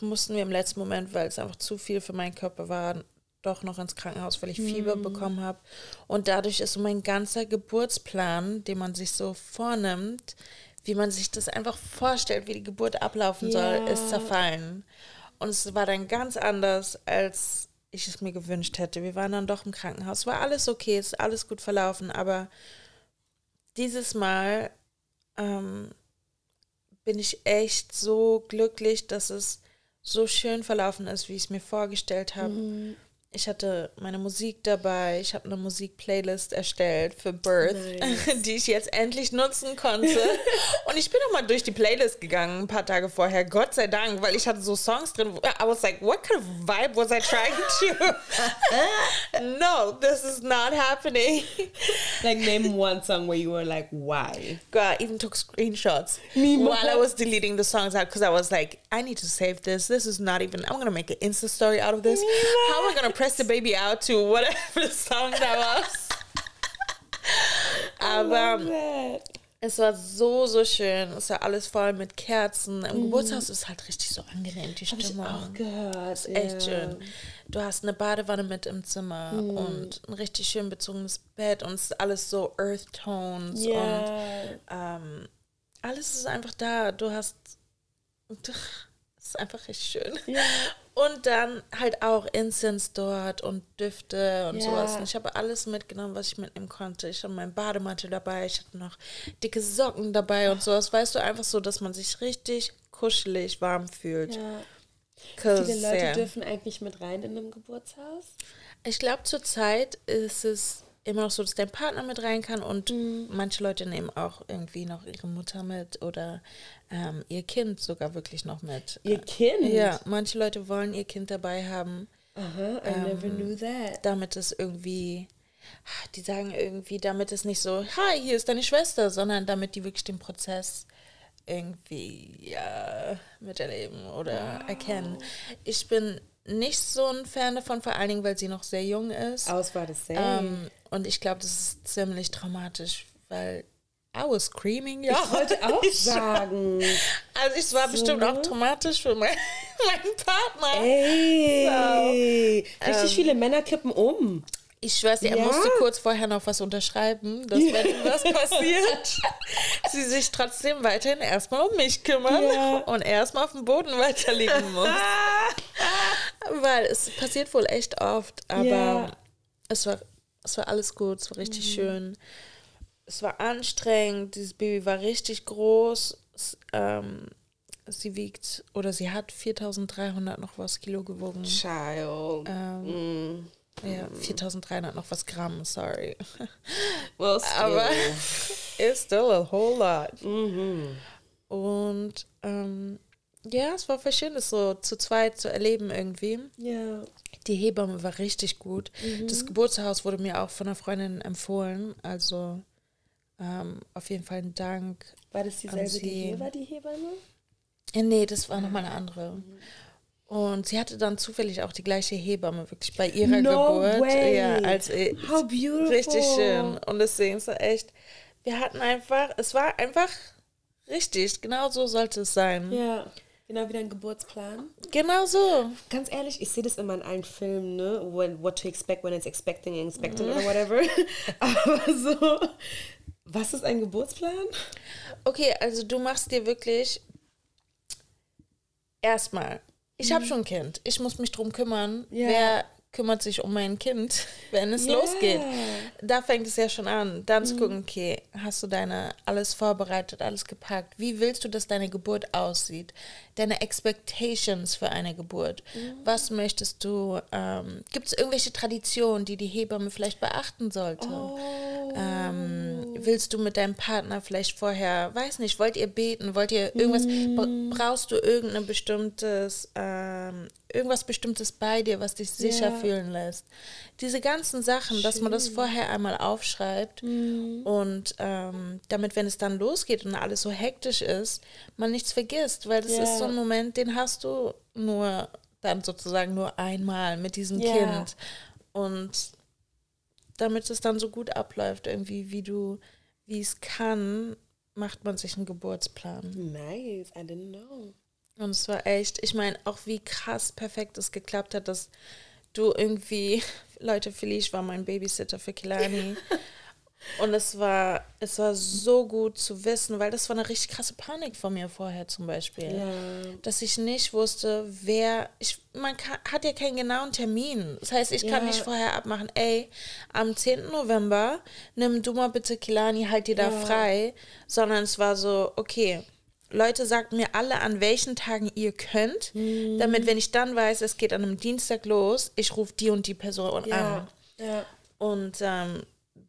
mussten wir im letzten Moment, weil es einfach zu viel für meinen Körper war, doch noch ins Krankenhaus, weil ich Fieber mhm. bekommen habe. Und dadurch ist so mein ganzer Geburtsplan, den man sich so vornimmt, wie man sich das einfach vorstellt, wie die Geburt ablaufen ja. soll, ist zerfallen. Und es war dann ganz anders, als ich es mir gewünscht hätte. Wir waren dann doch im Krankenhaus. War alles okay, ist alles gut verlaufen, aber dieses Mal ähm, bin ich echt so glücklich, dass es so schön verlaufen ist, wie ich es mir vorgestellt habe. Mhm ich hatte meine Musik dabei, ich habe eine Musikplaylist erstellt für Birth, nice. (laughs) die ich jetzt endlich nutzen konnte. (laughs) und ich bin noch mal durch die Playlist gegangen, ein paar Tage vorher, Gott sei Dank, weil ich hatte so Songs drin. I was like, what kind of vibe was I trying to? (laughs) no, this is not happening. like name one song where you were like, why? God, I even took screenshots while I was deleting the songs out because I was like, I need to save this. This is not even. I'm gonna make an Insta story out of this. How am I gonna press the baby out to whatever (laughs) song that was. (laughs) Aber es war so, so schön. Es war alles voll mit Kerzen. Im mhm. Geburtshaus ist halt richtig so angenehm, die Stimmung. Hab ich auch gehört. Ist echt yeah. schön. Du hast eine Badewanne mit im Zimmer mhm. und ein richtig schön bezogenes Bett und es ist alles so Earth Tones yeah. und ähm, alles ist einfach da. Du hast. (laughs) Ist einfach richtig schön. Yeah. Und dann halt auch Incense dort und Düfte und ja. sowas. Und ich habe alles mitgenommen, was ich mitnehmen konnte. Ich hatte mein Bademantel dabei, ich hatte noch dicke Socken dabei und sowas. Weißt du, einfach so, dass man sich richtig kuschelig warm fühlt. Ja. Viele Leute dürfen eigentlich mit rein in einem Geburtshaus? Ich glaube, zurzeit ist es immer noch so, dass dein Partner mit rein kann und mhm. manche Leute nehmen auch irgendwie noch ihre Mutter mit oder ähm, ihr Kind sogar wirklich noch mit. Ihr Kind? Ja, manche Leute wollen ihr Kind dabei haben. Aha, I ähm, never knew that. Damit es irgendwie, die sagen irgendwie, damit es nicht so, hi, hier ist deine Schwester, sondern damit die wirklich den Prozess irgendwie ja, miterleben oder wow. erkennen. Ich bin nicht so ein Fan davon, vor allen Dingen, weil sie noch sehr jung ist. Aus war das sehr. Ähm, und ich glaube, das ist ziemlich traumatisch, weil I was screaming, ja. Ich wollte auch (laughs) sagen. Also es war so. bestimmt auch traumatisch für mein, (laughs) meinen Partner. Ey, so. richtig ähm, viele Männer kippen um. Ich schwör's dir, er musste kurz vorher noch was unterschreiben, dass wenn ihm was (laughs) passiert, sie sich trotzdem weiterhin erstmal um mich kümmern ja. und erstmal auf dem Boden weiterliegen (laughs) muss. Weil es passiert wohl echt oft, aber ja. es, war, es war alles gut, es war richtig mhm. schön. Es war anstrengend, dieses Baby war richtig groß. Es, ähm, sie wiegt oder sie hat 4300 noch was Kilo gewogen. Child. Ähm, mm. Ja, 4300 noch was Gramm, sorry. (laughs) Well, still. Aber it's still a whole lot. Mhm. Und ähm, ja, es war voll schön, das so zu zweit zu erleben irgendwie. Ja. Die Hebamme war richtig gut. Mhm. Das Geburtshaus wurde mir auch von einer Freundin empfohlen. Also ähm, auf jeden Fall ein Dank. War das dieselbe, die hier war, die Hebamme? Ja, nee, das war nochmal eine andere. Mhm. Und sie hatte dann zufällig auch die gleiche Hebamme wirklich bei ihrer no Geburt. Way. Ja, als How beautiful. Richtig schön. Und deswegen ist echt, wir hatten einfach, es war einfach richtig, genau so sollte es sein. Ja. Genau wie dein Geburtsplan. Genau so. Ganz ehrlich, ich sehe das immer in allen Filmen, ne? When, what to expect when it's expecting and expecting mhm. oder whatever. (laughs) Aber so, was ist ein Geburtsplan? Okay, also du machst dir wirklich erstmal ich habe mhm. schon ein Kind. Ich muss mich drum kümmern. Ja. Wer kümmert sich um mein Kind, (laughs) wenn es yeah. losgeht? Da fängt es ja schon an. Dann mhm. zu gucken, okay, hast du deine alles vorbereitet, alles gepackt? Wie willst du, dass deine Geburt aussieht? Deine Expectations für eine Geburt. Mhm. Was möchtest du? Ähm, Gibt es irgendwelche Traditionen, die die Hebamme vielleicht beachten sollte? Oh. Ähm, willst du mit deinem Partner vielleicht vorher, weiß nicht, wollt ihr beten? Wollt ihr irgendwas? Mhm. Brauchst du irgendein bestimmtes, ähm, irgendwas Bestimmtes bei dir, was dich sicher ja. fühlen lässt? Diese ganzen Sachen, Schön. dass man das vorher einmal aufschreibt mhm. und ähm, damit, wenn es dann losgeht und alles so hektisch ist, man nichts vergisst, weil das ja. ist so ein Moment, den hast du nur dann sozusagen nur einmal mit diesem ja. Kind. Und damit es dann so gut abläuft, irgendwie, wie du, wie es kann, macht man sich einen Geburtsplan. Nice, I didn't know. Und es war echt, ich meine, auch wie krass perfekt es geklappt hat, dass du irgendwie, (laughs) Leute, Felice war mein Babysitter für Kilani. (laughs) Und es war, es war so gut zu wissen, weil das war eine richtig krasse Panik von mir vorher zum Beispiel. Ja. Dass ich nicht wusste, wer. Ich, man kann, hat ja keinen genauen Termin. Das heißt, ich kann Ja. nicht vorher abmachen, ey, am 10. November nimm du mal bitte Kilani, halt dir da Ja. frei. Sondern es war so, okay. Leute, sagt mir alle, an welchen Tagen ihr könnt, Mhm. damit, wenn ich dann weiß, es geht an einem Dienstag los, ich rufe die und die Person an. Ja. Und ähm,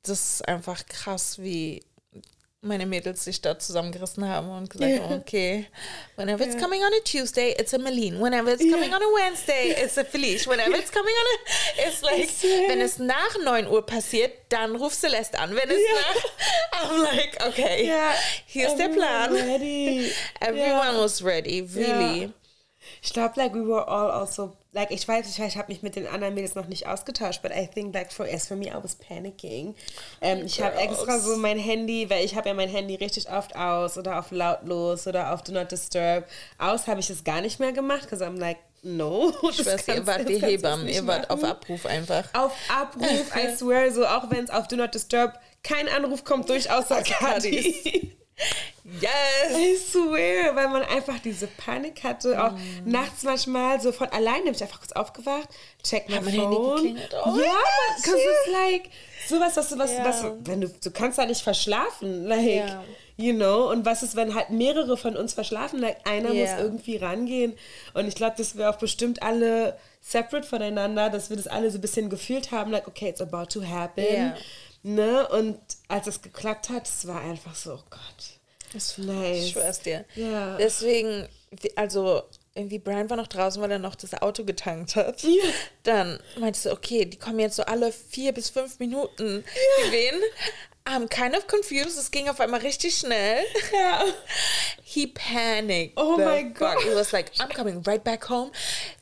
das ist einfach krass, wie meine Mädels sich da zusammengerissen haben und gesagt haben, okay, whenever it's coming on a Tuesday, it's a Malene. Whenever it's coming on a Wednesday, it's a Felice. Whenever it's coming on a... It's like, wenn es nach 9 Uhr passiert, dann ruft Celeste an. Wenn es nach... I'm like, okay, Ja. here's der Plan. (laughs) Everyone Ready. Everyone was ready, really. Ich glaube, like we were all also like ich weiß, ich, ich habe mich mit den anderen Mädels noch nicht ausgetauscht, but I think like for as for me I was panicking. Ähm, ich habe extra so mein Handy, weil ich habe ja mein Handy richtig oft aus oder auf lautlos oder auf Do Not Disturb. Aus habe ich es gar nicht mehr gemacht, because I'm like no. (laughs) Ich weiß, ihr wart wie Hebammen, ihr wart auf Abruf einfach. auf Abruf, I swear, so auch wenn es auf Do Not Disturb kein Anruf kommt durch außer. (laughs) Yes! I swear, weil man einfach diese Panik hatte. Auch Mm. nachts manchmal so von alleine bin ich einfach kurz aufgewacht, check mein Phone. Oh, ja, because (laughs) it's like sowas, was du, was, Ja. was, wenn du, du kannst da nicht verschlafen, like, Ja. you know. Und was ist, wenn halt mehrere von uns verschlafen, like, einer Ja. muss irgendwie rangehen. Und ich glaube, dass wir auch bestimmt alle separate voneinander, dass wir das alle so ein bisschen gefühlt haben, like, okay, it's about to happen. Ja. Ne? Und als es geklappt hat, es war einfach so, oh Gott. Das Nice. Ich schwör's dir. Ja. Deswegen, also irgendwie Brian war noch draußen, weil er noch das Auto getankt hat. Ja. Dann meinte sie, okay, die kommen jetzt so alle vier bis fünf Minuten. Die wen? I'm kind of confused. Es ging auf einmal richtig schnell. Ja. He panicked. Oh my. God. He was like, I'm coming right back home.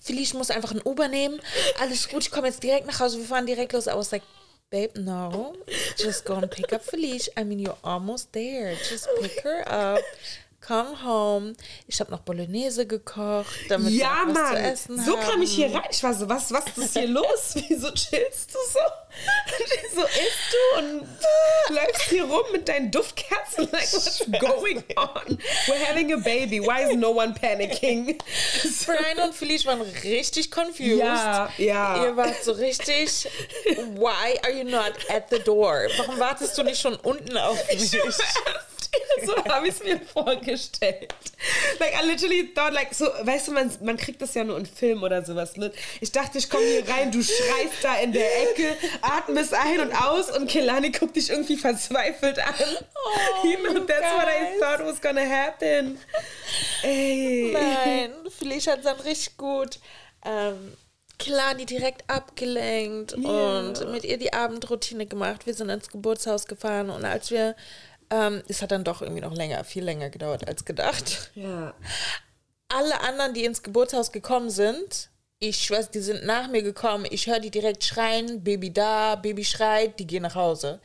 Felice muss einfach ein Uber nehmen. Alles gut, ich komme jetzt direkt nach Hause. Wir fahren direkt los. I was like, babe, no. Just go and pick up Felice. I mean, you're almost there. Just pick her up. Come home. Ich habe noch Bolognese gekocht, damit wir Ja, auch was zu Mann. essen So haben. kam ich hier rein. Ich war so, was, was ist hier los? (laughs) Wieso chillst du so? so isst du und läufst hier rum mit deinen Duftkerzen. Like, what's going on? We're having a baby. Why is no one panicking? (laughs) Brian und Felice waren richtig confused. Ja, ja. Ihr wart so richtig, why are you not at the door? Warum wartest du nicht schon unten auf mich? So habe ich es mir vorgestellt. Like, I literally thought, like, so, weißt du, man, man kriegt das ja nur in Film oder sowas. Ne? Ich dachte, ich komme hier rein, du schreist da in der Ecke, atmest ein und aus und Kelani guckt dich irgendwie verzweifelt an. Oh, you know, that's what I guys. thought was gonna happen. Ey. Nein, Felice hat dann richtig gut ähm, Kilani direkt abgelenkt und mit ihr die Abendroutine gemacht. Wir sind ins Geburtshaus gefahren und als wir, ähm, es hat dann doch irgendwie noch länger, viel länger gedauert als gedacht. Ja. alle anderen, die ins Geburtshaus gekommen sind, ich schwör's, die sind nach mir gekommen. Ich höre die direkt schreien, Baby da, Baby schreit, die gehen nach Hause.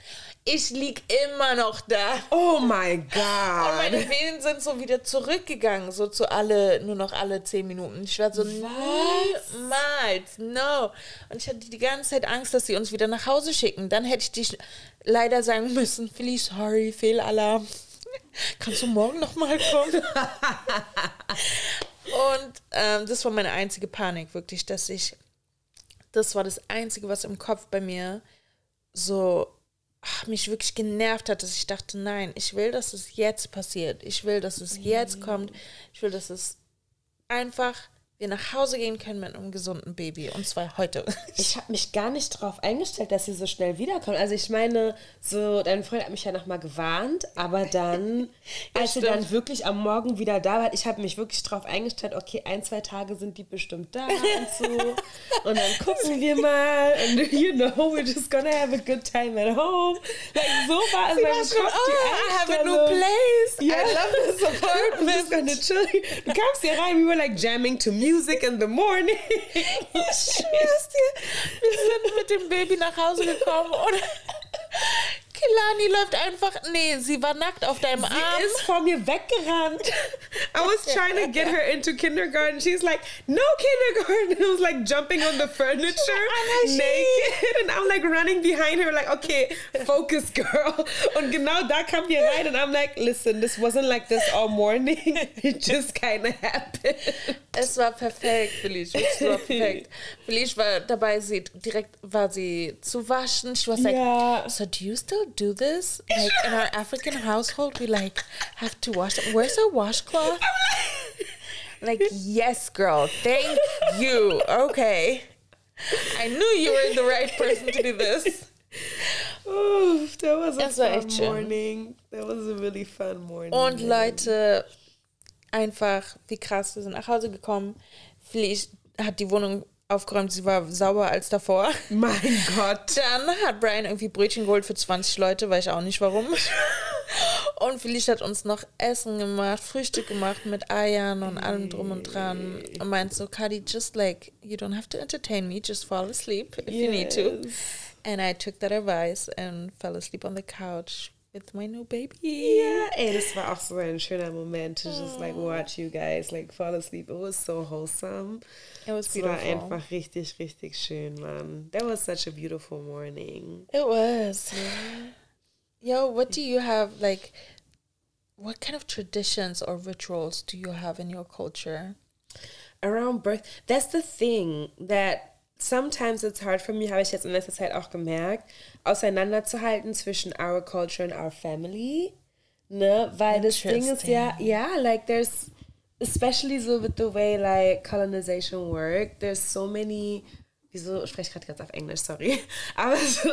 Ich lieg immer noch da. Oh my Und meine. Venen sind so wieder zurückgegangen, so zu alle, nur noch alle zehn Minuten. Ich war so, niemals, no. Und ich hatte die ganze Zeit Angst, dass sie uns wieder nach Hause schicken. Dann hätte ich dich leider sagen müssen, Felice, sorry, Fehlalarm. (laughs) Kannst du morgen noch mal kommen? (laughs) Und ähm, das war meine einzige Panik, wirklich, dass ich, das war das Einzige, was im Kopf bei mir so ach, mich wirklich genervt hat, dass ich dachte, nein, ich will, dass es jetzt passiert. Ich will, dass es jetzt kommt. Ich will, dass es einfach wir nach Hause gehen können mit einem gesunden Baby. Und zwar heute. (laughs) Ich habe mich gar nicht drauf eingestellt, dass sie so schnell wiederkommt. Also ich meine, so dein Freund hat mich ja nochmal gewarnt, aber dann, (laughs) als sie dann wirklich am Morgen wieder da war, ich habe mich wirklich drauf eingestellt, okay, ein, zwei Tage sind die bestimmt da und so. (laughs) Und dann gucken wir mal und you know, we're just gonna have a good time at home. Like so war es in meinem Kopf die oh, I have a new place. Yeah. I love this I'm just apartment. gonna chill. Du kamst hier rein, we were like jamming to music in the morning. Dir. Wir sind mit dem Baby nach Hause gekommen und (laughs) Kilani läuft einfach. Nee, sie war nackt auf deinem Arm. Sie ist vor mir weggerannt. (laughs) I was trying to get her into kindergarten. She's like, no kindergarten. (laughs) I was like jumping on the furniture (laughs) naked. And I'm like running behind her, like, okay, focus, girl. Und genau da kam wir rein. And I'm like, listen, this wasn't like this all morning. It just kind of happened. Es war perfekt, Felice. Es war perfekt. Felice war dabei, sie direkt war sie zu waschen. She was like, Ja. so do you still do this? Like in our African household, we like have to wash. Where's our washcloth? (laughs) Like, yes, girl. Thank you. Okay. I knew you were the right person to do this. Oh, that was a Das fun morning. That was a really fun morning. Und Leute, einfach, wie krass, wir sind nach Hause gekommen. Felice hat die Wohnung aufgeräumt, sie war sauber als davor. Mein Gott. (laughs) Dann hat Brian irgendwie Brötchen geholt für 20 Leute, weiß ich auch nicht warum. (laughs) Und Felice hat uns noch Essen gemacht, Frühstück gemacht mit Eiern und allem drum und dran. Und meint so, Kadi, just like, you don't have to entertain me, just fall asleep if you need to. And I took that advice and fell asleep on the couch with my new baby. Ja, ey, das war auch so ein schöner Moment to just like watch you guys like fall asleep. It was so wholesome. It was Es war beautiful. einfach richtig, richtig schön, Mann. That was such a beautiful morning. It was. Yo, what do you have like? What kind of traditions or rituals do you have in your culture? Around birth, that's the thing that sometimes it's hard for me, habe ich jetzt in letzter Zeit auch gemerkt, auseinanderzuhalten zwischen our culture and our family. Ne? Weil das Ding ist ja, ja, like there's, especially so with the way like colonization work, there's so many, wieso spreche ich gerade ganz auf Englisch, sorry. (laughs) Aber so,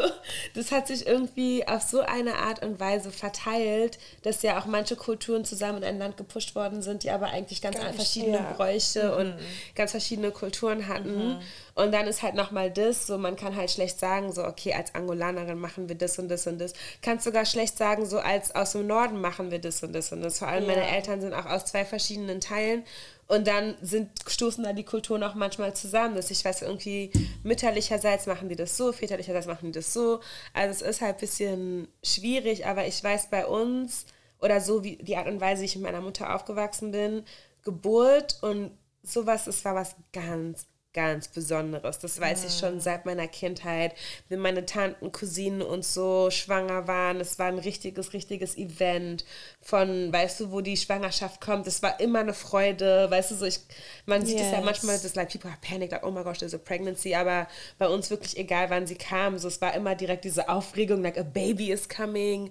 das hat sich irgendwie auf so eine Art und Weise verteilt, dass ja auch manche Kulturen zusammen in ein Land gepusht worden sind, die aber eigentlich ganz nicht, verschiedene ja. Bräuche und ganz verschiedene Kulturen hatten. Und dann ist halt nochmal das, so man kann halt schlecht sagen, so okay, als Angolanerin machen wir das und das und das. Kannst sogar schlecht sagen, so als aus dem Norden machen wir das und das und das. Vor allem meine Ja. Eltern sind auch aus zwei verschiedenen Teilen. Und dann sind, stoßen da die Kulturen auch manchmal zusammen. Dass ich weiß, irgendwie mütterlicherseits machen die das so, väterlicherseits machen die das so. Also es ist halt ein bisschen schwierig, aber ich weiß bei uns, oder so wie die Art und Weise, wie ich mit meiner Mutter aufgewachsen bin, Geburt und sowas, es war was ganz, ganz Besonderes. Das weiß ich schon seit meiner Kindheit, wenn meine Tanten, Cousinen und so schwanger waren. Es war ein richtiges, richtiges Event von, weißt du, wo die Schwangerschaft kommt. Es war immer eine Freude, weißt du, so ich, man sieht es ja manchmal, dass like people have panicked, like, oh my gosh, there's a pregnancy, aber bei uns wirklich egal, wann sie kam, so es war immer direkt diese Aufregung, like a baby is coming,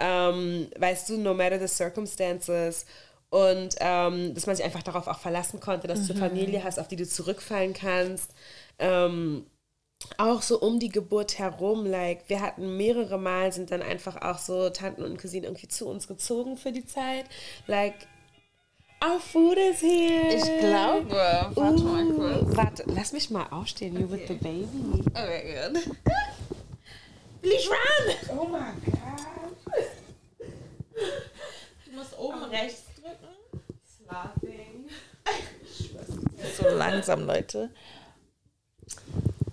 ähm, weißt du, no matter the circumstances. Und ähm, dass man sich einfach darauf auch verlassen konnte, dass du eine Familie hast, auf die du zurückfallen kannst. Ähm, auch so um die Geburt herum, like, wir hatten mehrere Mal, sind dann einfach auch so Tanten und Cousinen irgendwie zu uns gezogen für die Zeit. Like, our food is here. Ich glaube. Warte mal kurz. Warte, lass mich mal aufstehen, you with the baby. Okay, good. Please run! Oh my God. Du musst oben rechts drücken. Laughing. So langsam, Leute.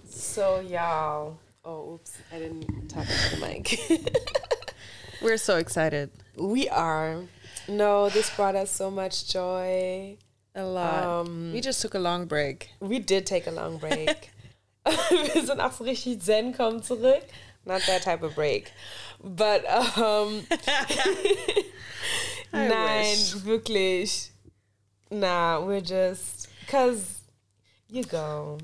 So, y'all. Oh, oops, I didn't talk to the mic. (laughs) We're so excited. we are. No, this brought us so much joy. A lot. Um, we just took a long break. We did take a long break. (laughs) Wir sind auch so richtig zen, kommen zurück. Not that type of break. But, um, (laughs) nein, wish. wirklich. Nah, we're just, cause you go.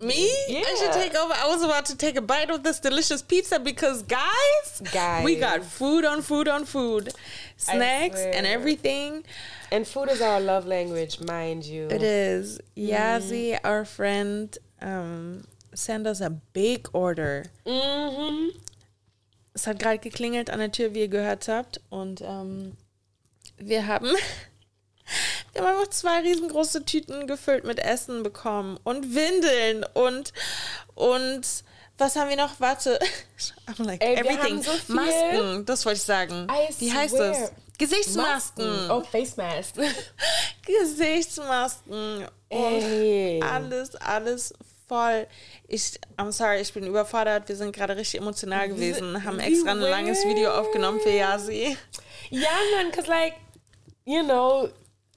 Me? I should take over. I was about to take a bite of this delicious pizza because, guys, Guys. we got food on food on food, snacks and everything. And food is our love language, mind you. It is. Yazi, our friend, um, sent us a big order. Mhm. Es hat gerade geklingelt an der Tür, wie ihr gehört habt. Und ähm, wir haben, wir haben einfach zwei riesengroße Tüten gefüllt mit Essen bekommen und Windeln und und was haben wir noch? Warte. (laughs) I'm like, Ey, wir everything. haben so viel. Masken, das wollte ich sagen. I Wie heißt swear. das? Gesichtsmasken. Oh, face mask. (laughs) Gesichtsmasken. Und Ey. alles, alles voll. Ich, I'm sorry, ich bin überfordert. Wir sind gerade richtig emotional gewesen, haben extra ein langes Video aufgenommen für Yasi. Ja, man, cause like, you know,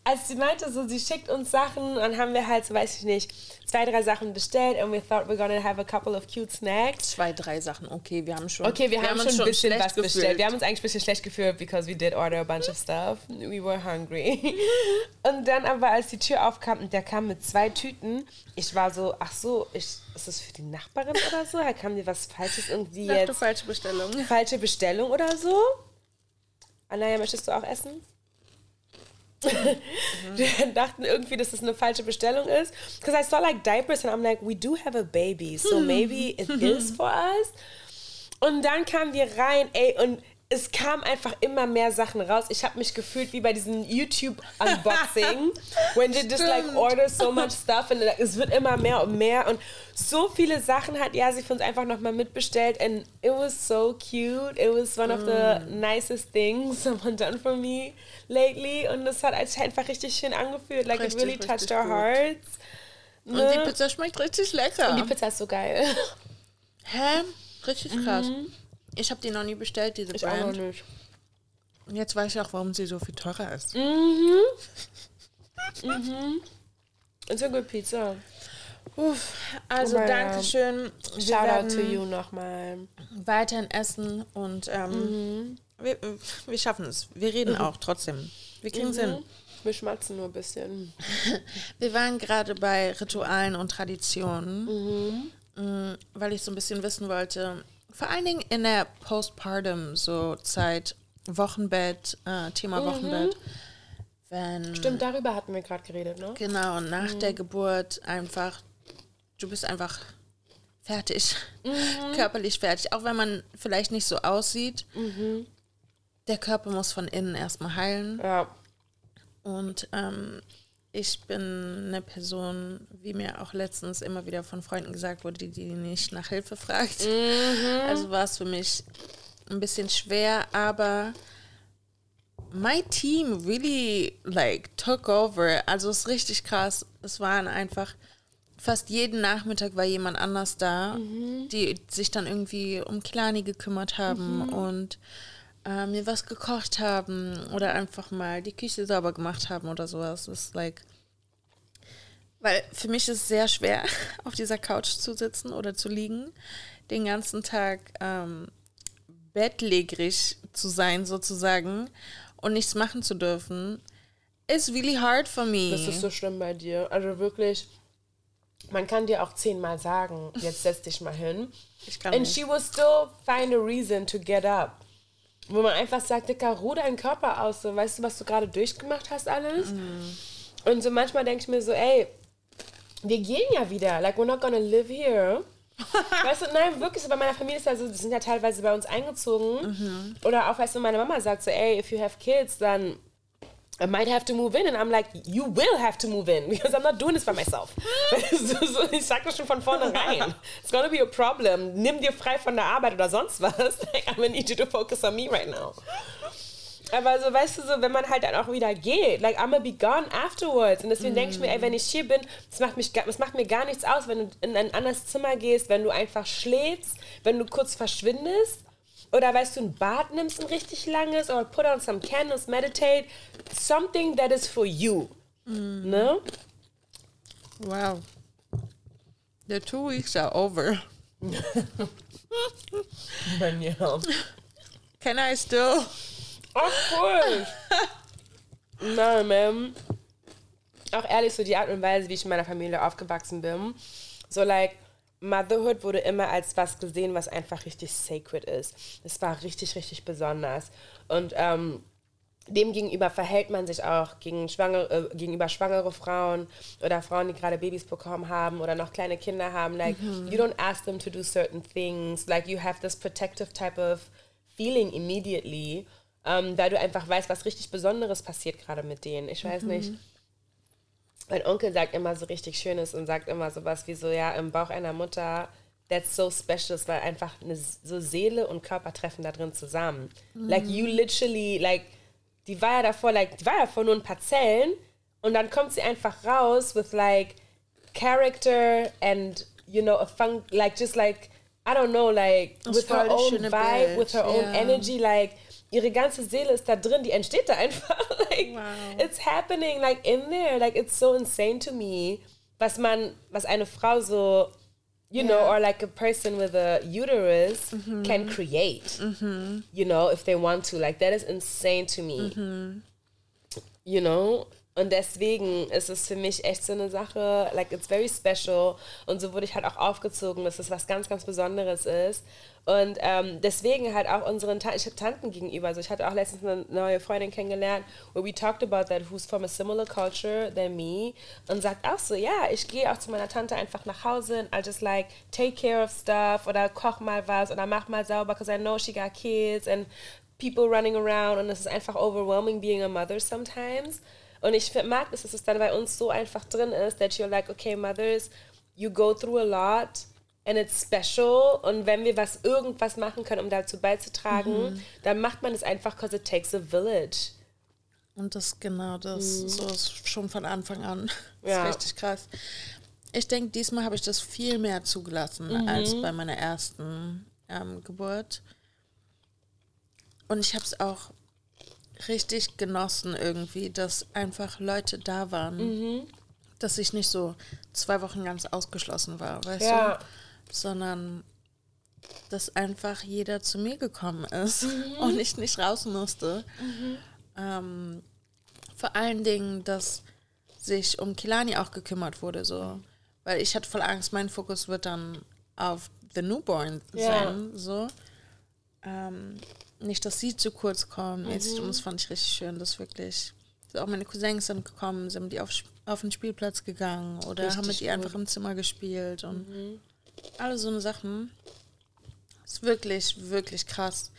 als sie meinte, so, sie schickt uns Sachen, dann haben wir halt, so weiß ich nicht, zwei, drei Sachen bestellt and we thought we're gonna have a couple of cute snacks. Zwei, drei Sachen, okay, wir haben schon. Okay, wir, wir haben, haben, schon ein bisschen was gefühlt. bestellt. Wir haben uns eigentlich ein bisschen schlecht gefühlt, because we did order a bunch of stuff. We were hungry. (laughs) und dann aber, als die Tür aufkam und der kam mit zwei Tüten, ich war so, ach so, ich, ist das für die Nachbarin oder so? Da kam dir was Falsches irgendwie Sag jetzt? falsche Bestellung. Falsche Bestellung oder so? Anaya, möchtest du auch essen? Wir (laughs) dachten irgendwie, dass das eine falsche Bestellung ist. Because I saw like diapers and I'm like, we do have a baby, so maybe it is (laughs) for us. Und dann kamen wir rein, ey, und es kam einfach immer mehr Sachen raus. Ich habe mich gefühlt wie bei diesem YouTube-Unboxing, (laughs) when you just like order so much (laughs) stuff und es wird immer mehr und mehr und so viele Sachen hat ja sie für uns einfach nochmal mitbestellt and it was so cute. It was one of the mm. nicest things (laughs) someone done for me lately und es hat einfach richtig schön angefühlt. Like richtig, it really touched our hearts. Ne? Und die Pizza schmeckt richtig lecker. Und die Pizza ist so geil. Hä? Richtig krass. Mhm. Ich habe die noch nie bestellt, diese ich Brand. Auch noch nicht. Jetzt weiß ich auch, warum sie so viel teurer ist. Mhm. mhm. It's a good pizza. Uff, also oh danke schön. Shout out to you nochmal. Weiterhin essen und ähm, mhm. wir, wir schaffen es. Wir reden auch trotzdem. Wir kriegen es mhm. hin. Wir schmatzen nur ein bisschen. (laughs) wir waren gerade bei Ritualen und Traditionen, mhm. Mm, weil ich so ein bisschen wissen wollte, vor allen Dingen in der Postpartum so Zeit, Wochenbett, äh, Thema mhm. Wochenbett. Wenn, Stimmt, darüber hatten wir gerade geredet, ne? Genau, und nach mhm. der Geburt einfach, du bist einfach fertig, mhm. (laughs) körperlich fertig. Auch wenn man vielleicht nicht so aussieht, mhm. der Körper muss von innen erstmal heilen. Ja. Und ähm, ich bin eine Person, wie mir auch letztens immer wieder von Freunden gesagt wurde, die nicht nach Hilfe fragt. Mhm. Also war es für mich ein bisschen schwer, aber my team really like took over. Also es ist richtig krass. Es waren einfach fast jeden Nachmittag war jemand anders da, mhm. die sich dann irgendwie um Klani gekümmert haben mhm. und äh, mir was gekocht haben oder einfach mal die Küche sauber gemacht haben oder sowas. Das ist like. Weil für mich ist es sehr schwer, (laughs) auf dieser Couch zu sitzen oder zu liegen, den ganzen Tag ähm, bettlägerig zu sein sozusagen und nichts machen zu dürfen. It's really hard for me. Das ist so schlimm bei dir. Also wirklich, man kann dir auch zehnmal sagen, jetzt setz dich mal hin. Ich kann And nicht. she will still find a reason to get up. Wo man einfach sagt, Dicker, ruh deinen Körper aus. So, weißt du, was du gerade durchgemacht hast alles? Mm. Und so manchmal denke ich mir so, ey, wir gehen ja wieder. Like, we're not gonna live here. (laughs) weißt du, nein, wirklich, so bei meiner Familie ist ja so, die sind ja teilweise bei uns eingezogen. Mhm. Oder auch, weißt du, meine Mama sagt so, ey, if you have kids, dann I might have to move in. And I'm like, you will have to move in (laughs) because I'm not doing this by myself. (laughs) ich sag das schon von vornherein. It's gonna be a problem. Nimm dir frei von der Arbeit oder sonst was. (laughs) Like, I'm gonna need you to focus on me right now. Aber so, weißt du, so, wenn man halt dann auch wieder geht, like, I'm gonna be gone afterwards. Und deswegen mm. denke ich mir, ey, wenn ich hier bin, das macht, mich, das macht mir gar nichts aus, wenn du in ein anderes Zimmer gehst, wenn du einfach schläfst, wenn du kurz verschwindest. Oder weißt du, ein Bad nimmst, ein richtig langes, oder put on some candles, meditate. Something that is for you. Mm. Ne? Wow. The two weeks are over. (laughs) Bei mir auch. Can I still? Of course. (laughs) Nein, man. Auch ehrlich, so die Art und Weise, wie ich in meiner Familie aufgewachsen bin. So, like, Motherhood wurde immer als was gesehen, was einfach richtig sacred ist. Es war richtig, richtig besonders. Und ähm, dem gegenüber verhält man sich auch gegen schwangere, äh, gegenüber schwangere Frauen oder Frauen, die gerade Babys bekommen haben oder noch kleine Kinder haben. Like, mhm. you don't ask them to do certain things. Like, you have this protective type of feeling immediately, ähm, da du einfach weißt, was richtig Besonderes passiert gerade mit denen. Ich weiß mhm. nicht mein Onkel sagt immer so richtig Schönes und sagt immer sowas wie so, ja, im Bauch einer Mutter, that's so special, weil einfach eine, so Seele und Körper treffen da drin zusammen. Mhm. Like you literally, like, die war ja davor, like, die war ja davor nur ein paar Zellen und dann kommt sie einfach raus with like character and, you know, a fun, like, just like, I don't know, like, with her own vibe, Bild. with her yeah. own energy, like, ihre ganze Seele ist da drin, die entsteht da einfach. (laughs) like, wow. it's happening, like in there. Like, it's so insane to me, was man, was eine Frau so, you yeah. know, or like a person with a uterus mm-hmm. can create, mm-hmm. you know, if they want to. Like, that is insane to me. Mm-hmm. You know? Und deswegen ist es für mich echt so eine Sache, like it's very special. Und so wurde ich halt auch aufgezogen, dass es was ganz, ganz Besonderes ist. Und ähm, deswegen halt auch unseren Ta ich Tanten gegenüber. Also ich hatte auch letztens eine neue Freundin kennengelernt, where we talked about that, who's from a similar culture than me. Und sagt auch so, ja, ich gehe auch zu meiner Tante einfach nach Hause und I'll just like take care of stuff oder koch mal was oder mach mal sauber, because I know she got kids and people running around. Und es ist einfach overwhelming being a mother sometimes. Und ich mag es, dass es dann bei uns so einfach drin ist, that you're like, okay, mothers, you go through a lot and it's special. Und wenn wir was, irgendwas machen können, um dazu beizutragen, mhm. dann macht man es einfach, because it takes a village. Und das genau das, mhm. so ist schon von Anfang an. Das ja. ist richtig krass. Ich denke, diesmal habe ich das viel mehr zugelassen mhm. als bei meiner ersten ähm, Geburt. Und ich habe es auch richtig genossen irgendwie, dass einfach Leute da waren. Mhm. Dass ich nicht so zwei Wochen ganz ausgeschlossen war, weißt ja. du? Sondern dass einfach jeder zu mir gekommen ist mhm. (laughs) und ich nicht raus musste. Mhm. Ähm, vor allen Dingen, dass sich um Kilani auch gekümmert wurde, so. Weil ich hatte voll Angst, mein Fokus wird dann auf The Newborn sein, ja. so. Ähm, nicht, dass sie zu kurz kommen. Mhm. Und das fand ich richtig schön, dass wirklich auch meine Cousins sind gekommen, sind die auf, auf den Spielplatz gegangen oder richtig haben mit ihr einfach im Zimmer gespielt und mhm. alle so eine Sachen. Ist wirklich, wirklich krass,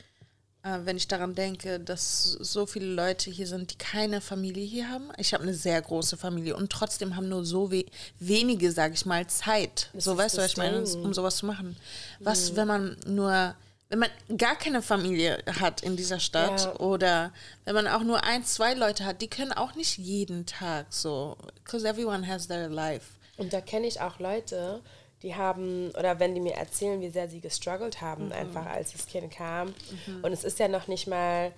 äh, wenn ich daran denke, dass so viele Leute hier sind, die keine Familie hier haben. Ich habe eine sehr große Familie und trotzdem haben nur so we wenige, sage ich mal, Zeit. Das so weißt du, was ich meine, um sowas zu machen. Was, mhm. wenn man nur wenn man gar keine Familie hat in dieser Stadt ja. oder wenn man auch nur ein, zwei Leute hat, die können auch nicht jeden Tag so, because everyone has their life. Und da kenne ich auch Leute, die haben, oder wenn die mir erzählen, wie sehr sie gestruggelt haben, mhm. einfach als das Kind kam. Mhm. Und es ist ja noch nicht mal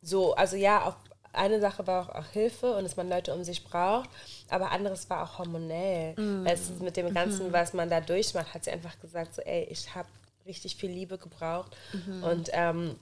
so, also ja, auf eine Sache war auch, auch, Hilfe und dass man Leute um sich braucht, aber anderes war auch hormonell. Mhm. Es mit dem Ganzen, mhm. was man da durchmacht, hat sie einfach gesagt, so, ey, ich habe richtig viel Liebe gebraucht. Mhm. Und ähm,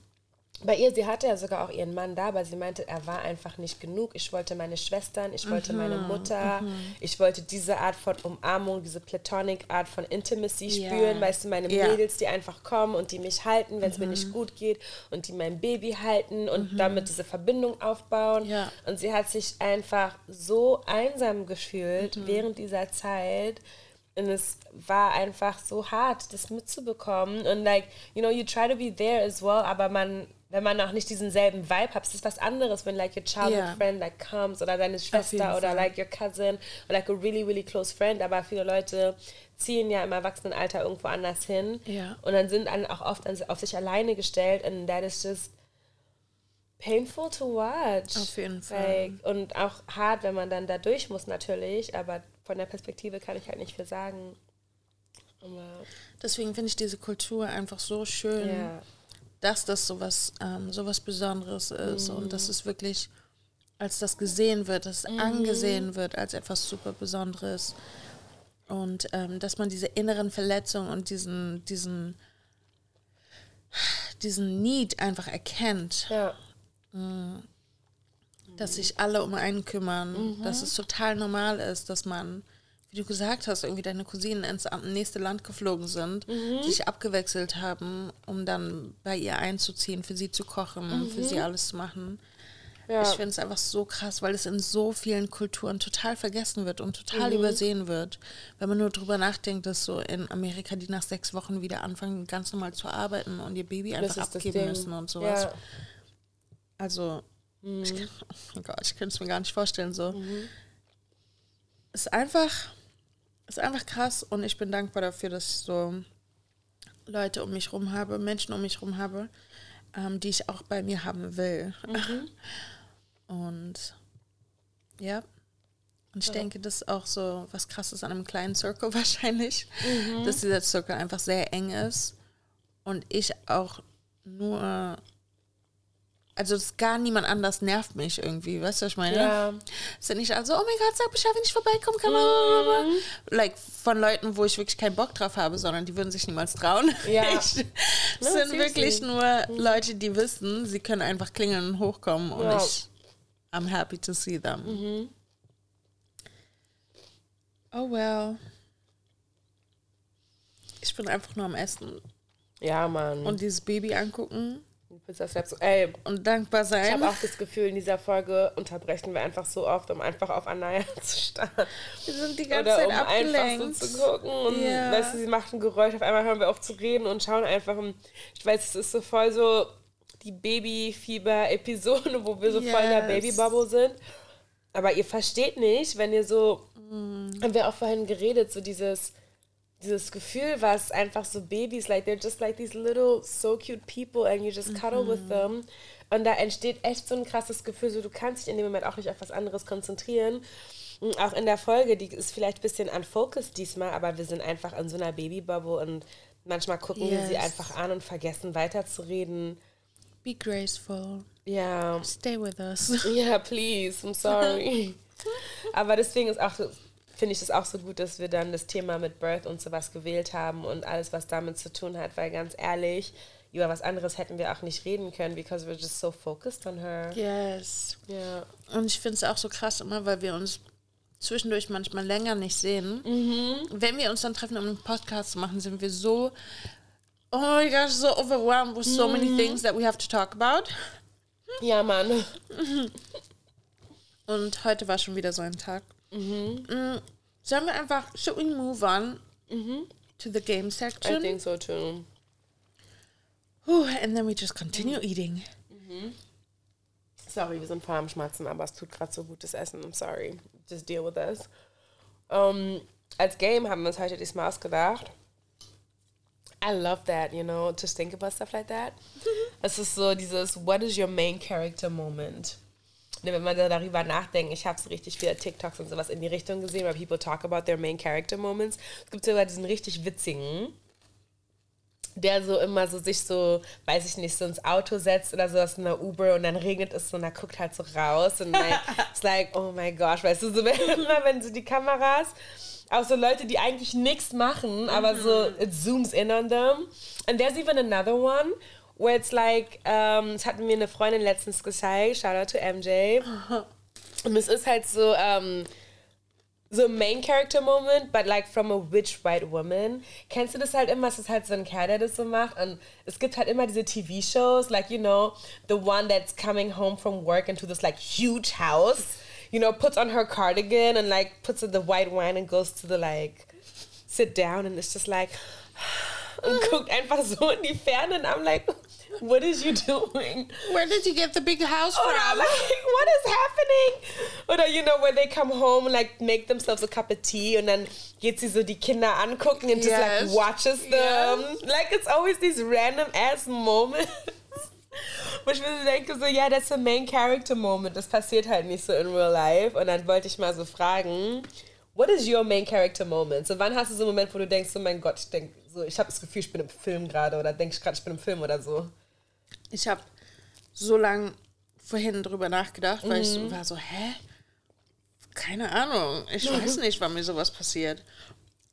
bei ihr, sie hatte ja sogar auch ihren Mann da, aber sie meinte, er war einfach nicht genug. Ich wollte meine Schwestern, ich wollte mhm, meine Mutter, mhm. ich wollte diese Art von Umarmung, diese platonic Art von Intimacy spüren, weißt du, meine ja. Mädels, die einfach kommen und die mich halten, wenn es mhm. mir nicht mhm. gut geht und die mein Baby halten und mhm. damit diese Verbindung aufbauen. Ja. Und sie hat sich einfach so einsam gefühlt mhm. während dieser Zeit und es war einfach so hart, das mitzubekommen. Und like, you know, you try to be there as well, aber man, wenn man auch nicht diesen selben Vibe hat, ist es was anderes, wenn like your childhood yeah. friend like comes oder deine Schwester oder like your cousin oder like a really, really close friend. Aber viele Leute ziehen ja im Erwachsenenalter irgendwo anders hin yeah. und dann sind dann auch oft auf sich alleine gestellt und that is just painful to watch. Auf jeden Fall. Like, und auch hart, wenn man dann da durch muss natürlich, aber von der Perspektive kann ich halt nicht viel sagen. Aber Deswegen finde ich diese Kultur einfach so schön, ja. dass das sowas, ähm, sowas Besonderes ist mhm. und dass es wirklich als das gesehen wird, dass es mhm. angesehen wird als etwas super Besonderes. Und ähm, dass man diese inneren Verletzungen und diesen, diesen, diesen Need einfach erkennt. Ja. Mhm dass sich alle um einen kümmern, mhm. dass es total normal ist, dass man, wie du gesagt hast, irgendwie deine Cousinen ins nächste Land geflogen sind, mhm. sich abgewechselt haben, um dann bei ihr einzuziehen, für sie zu kochen, mhm. für sie alles zu machen. Ja. Ich finde es einfach so krass, weil es in so vielen Kulturen total vergessen wird und total mhm. übersehen wird. Wenn man nur drüber nachdenkt, dass so in Amerika die nach sechs Wochen wieder anfangen, ganz normal zu arbeiten und ihr Baby einfach abgeben müssen und sowas. Ja. Also Mhm. Ich oh Gott, ich könnte es mir gar nicht vorstellen. So. Mhm. Ist einfach, ist einfach krass und ich bin dankbar dafür, dass ich so Leute um mich rum habe, Menschen um mich rum habe, ähm, die ich auch bei mir haben will. Mhm. (laughs) Und ja. Und ich ja. denke, das ist auch so was krasses an einem kleinen Circle (laughs) wahrscheinlich, mhm. dass dieser Circle einfach sehr eng ist und ich auch nur also das gar niemand anders nervt mich irgendwie, weißt du, was ich meine? Ja. Es sind nicht also, oh mein Gott, sag Bescheid, wenn ich vorbeikomme, kann man, Mhm. like, von Leuten, wo ich wirklich keinen Bock drauf habe, sondern die würden sich niemals trauen. Ja. (laughs) Ich, No, es sind wirklich nur Leute, die wissen, sie können einfach klingeln und hochkommen und. Mhm. ich, I'm happy to see them. Oh well. Ich bin einfach nur am Essen Ja, Mann. und dieses Baby angucken die Pizza Steps. Ey, und dankbar ich sein. habe auch das Gefühl, in dieser Folge unterbrechen wir einfach so oft, um einfach auf Anaya (laughs) zu starren. Wir sind die ganze Oder Zeit um abgelenkt. einfach so zu gucken. Und Ja. weißt du, sie macht ein Geräusch, auf einmal hören wir auf zu reden und schauen einfach. Ich weiß, es ist so voll so die Babyfieber-Episode, wo wir so voll in der Yes. Babybubble sind. Aber ihr versteht nicht, wenn ihr so, Mm. haben wir auch vorhin geredet, so dieses, dieses Gefühl, was einfach so Babys, like they're just like these little so cute people and you just cuddle with Mhm. them. Und da entsteht echt so ein krasses Gefühl, so du kannst dich in dem Moment auch nicht auf was anderes konzentrieren. Und auch in der Folge, die ist vielleicht ein bisschen unfocused diesmal, aber wir sind einfach in so einer Babybubble und manchmal gucken wir sie Yes. einfach an und vergessen weiterzureden. Be graceful. Ja, Stay with us. ja, please, I'm sorry. (laughs) Aber deswegen ist auch, so- finde ich es auch so gut, dass wir dann das Thema mit Birth und sowas gewählt haben und alles, was damit zu tun hat, weil ganz ehrlich, über was anderes hätten wir auch nicht reden können, because we're just so focused on her. Yes. Ja. Und ich finde es auch so krass immer, weil wir uns zwischendurch manchmal länger nicht sehen. Wenn wir uns dann treffen, um einen Podcast zu machen, sind wir so, oh my gosh, so overwhelmed with so many things that we have to talk about. Ja, Mann. Und heute war schon wieder so ein Tag. Mm, Sollen wir einfach, should we move on to the game I section? think so too. Whew, and then we just continue eating. Sorry, wir sind voll am Schmatzen, aber es tut gerade so gutes Essen. I'm sorry. Just deal with us. Um, als Game haben wir uns heute diesmal ausgedacht. I love that, you know, to think about stuff like that. Es ist so dieses, what is your main character moment? Ne, wenn man da darüber nachdenkt, ich habe so richtig viele TikToks und sowas in die Richtung gesehen, weil people talk about their main character moments. Es gibt sogar diesen richtig witzigen, der so immer so sich so, weiß ich nicht, so ins Auto setzt oder sowas in der Uber und dann regnet es so und er guckt halt so raus und like, (laughs) it's like, oh my gosh, weißt du, so (laughs) wenn, immer wenn so die Kameras, auch so Leute, die eigentlich nichts machen, aber so, it zooms in on them. And there's even another one, where it's like, ähm, das hatten mir eine Freundin letztens gezeigt, shout out to MJ. (laughs) Und es ist halt so, ähm, so ein Main Character Moment, but like from a rich white woman. Kennst du das halt immer? Es ist halt so ein Kerl, der das so macht. Und es gibt halt immer diese TV-Shows, like, you know, the one that's coming home from work into this like huge house, you know, puts on her cardigan and like puts in the white wine and goes to the like sit down and it's just like (sighs) und (laughs) guckt einfach so in die Ferne und I'm like, (laughs) what is you doing? Where did you get the big house Or I'm (laughs) like, what is happening? Oder, you know, where they come home and like make themselves a cup of tea und dann geht sie so die Kinder angucken and just Yes. like watches them. Yes. Like it's always these random ass moments. (laughs) Wo ich mir so denke, so, ja, that's a main character moment. Das passiert halt nicht so in real life. Und dann wollte ich mal so fragen, what is your main character moment? So, wann hast du so einen Moment, wo du denkst, oh mein Gott, ich denk, so, ich habe das Gefühl, ich bin im Film gerade oder denke ich gerade, ich bin im Film oder so. Ich habe so lange vorhin drüber nachgedacht, weil ich Mhm. so war so, hä? Keine Ahnung. Ich weiß nicht, wann mir sowas passiert.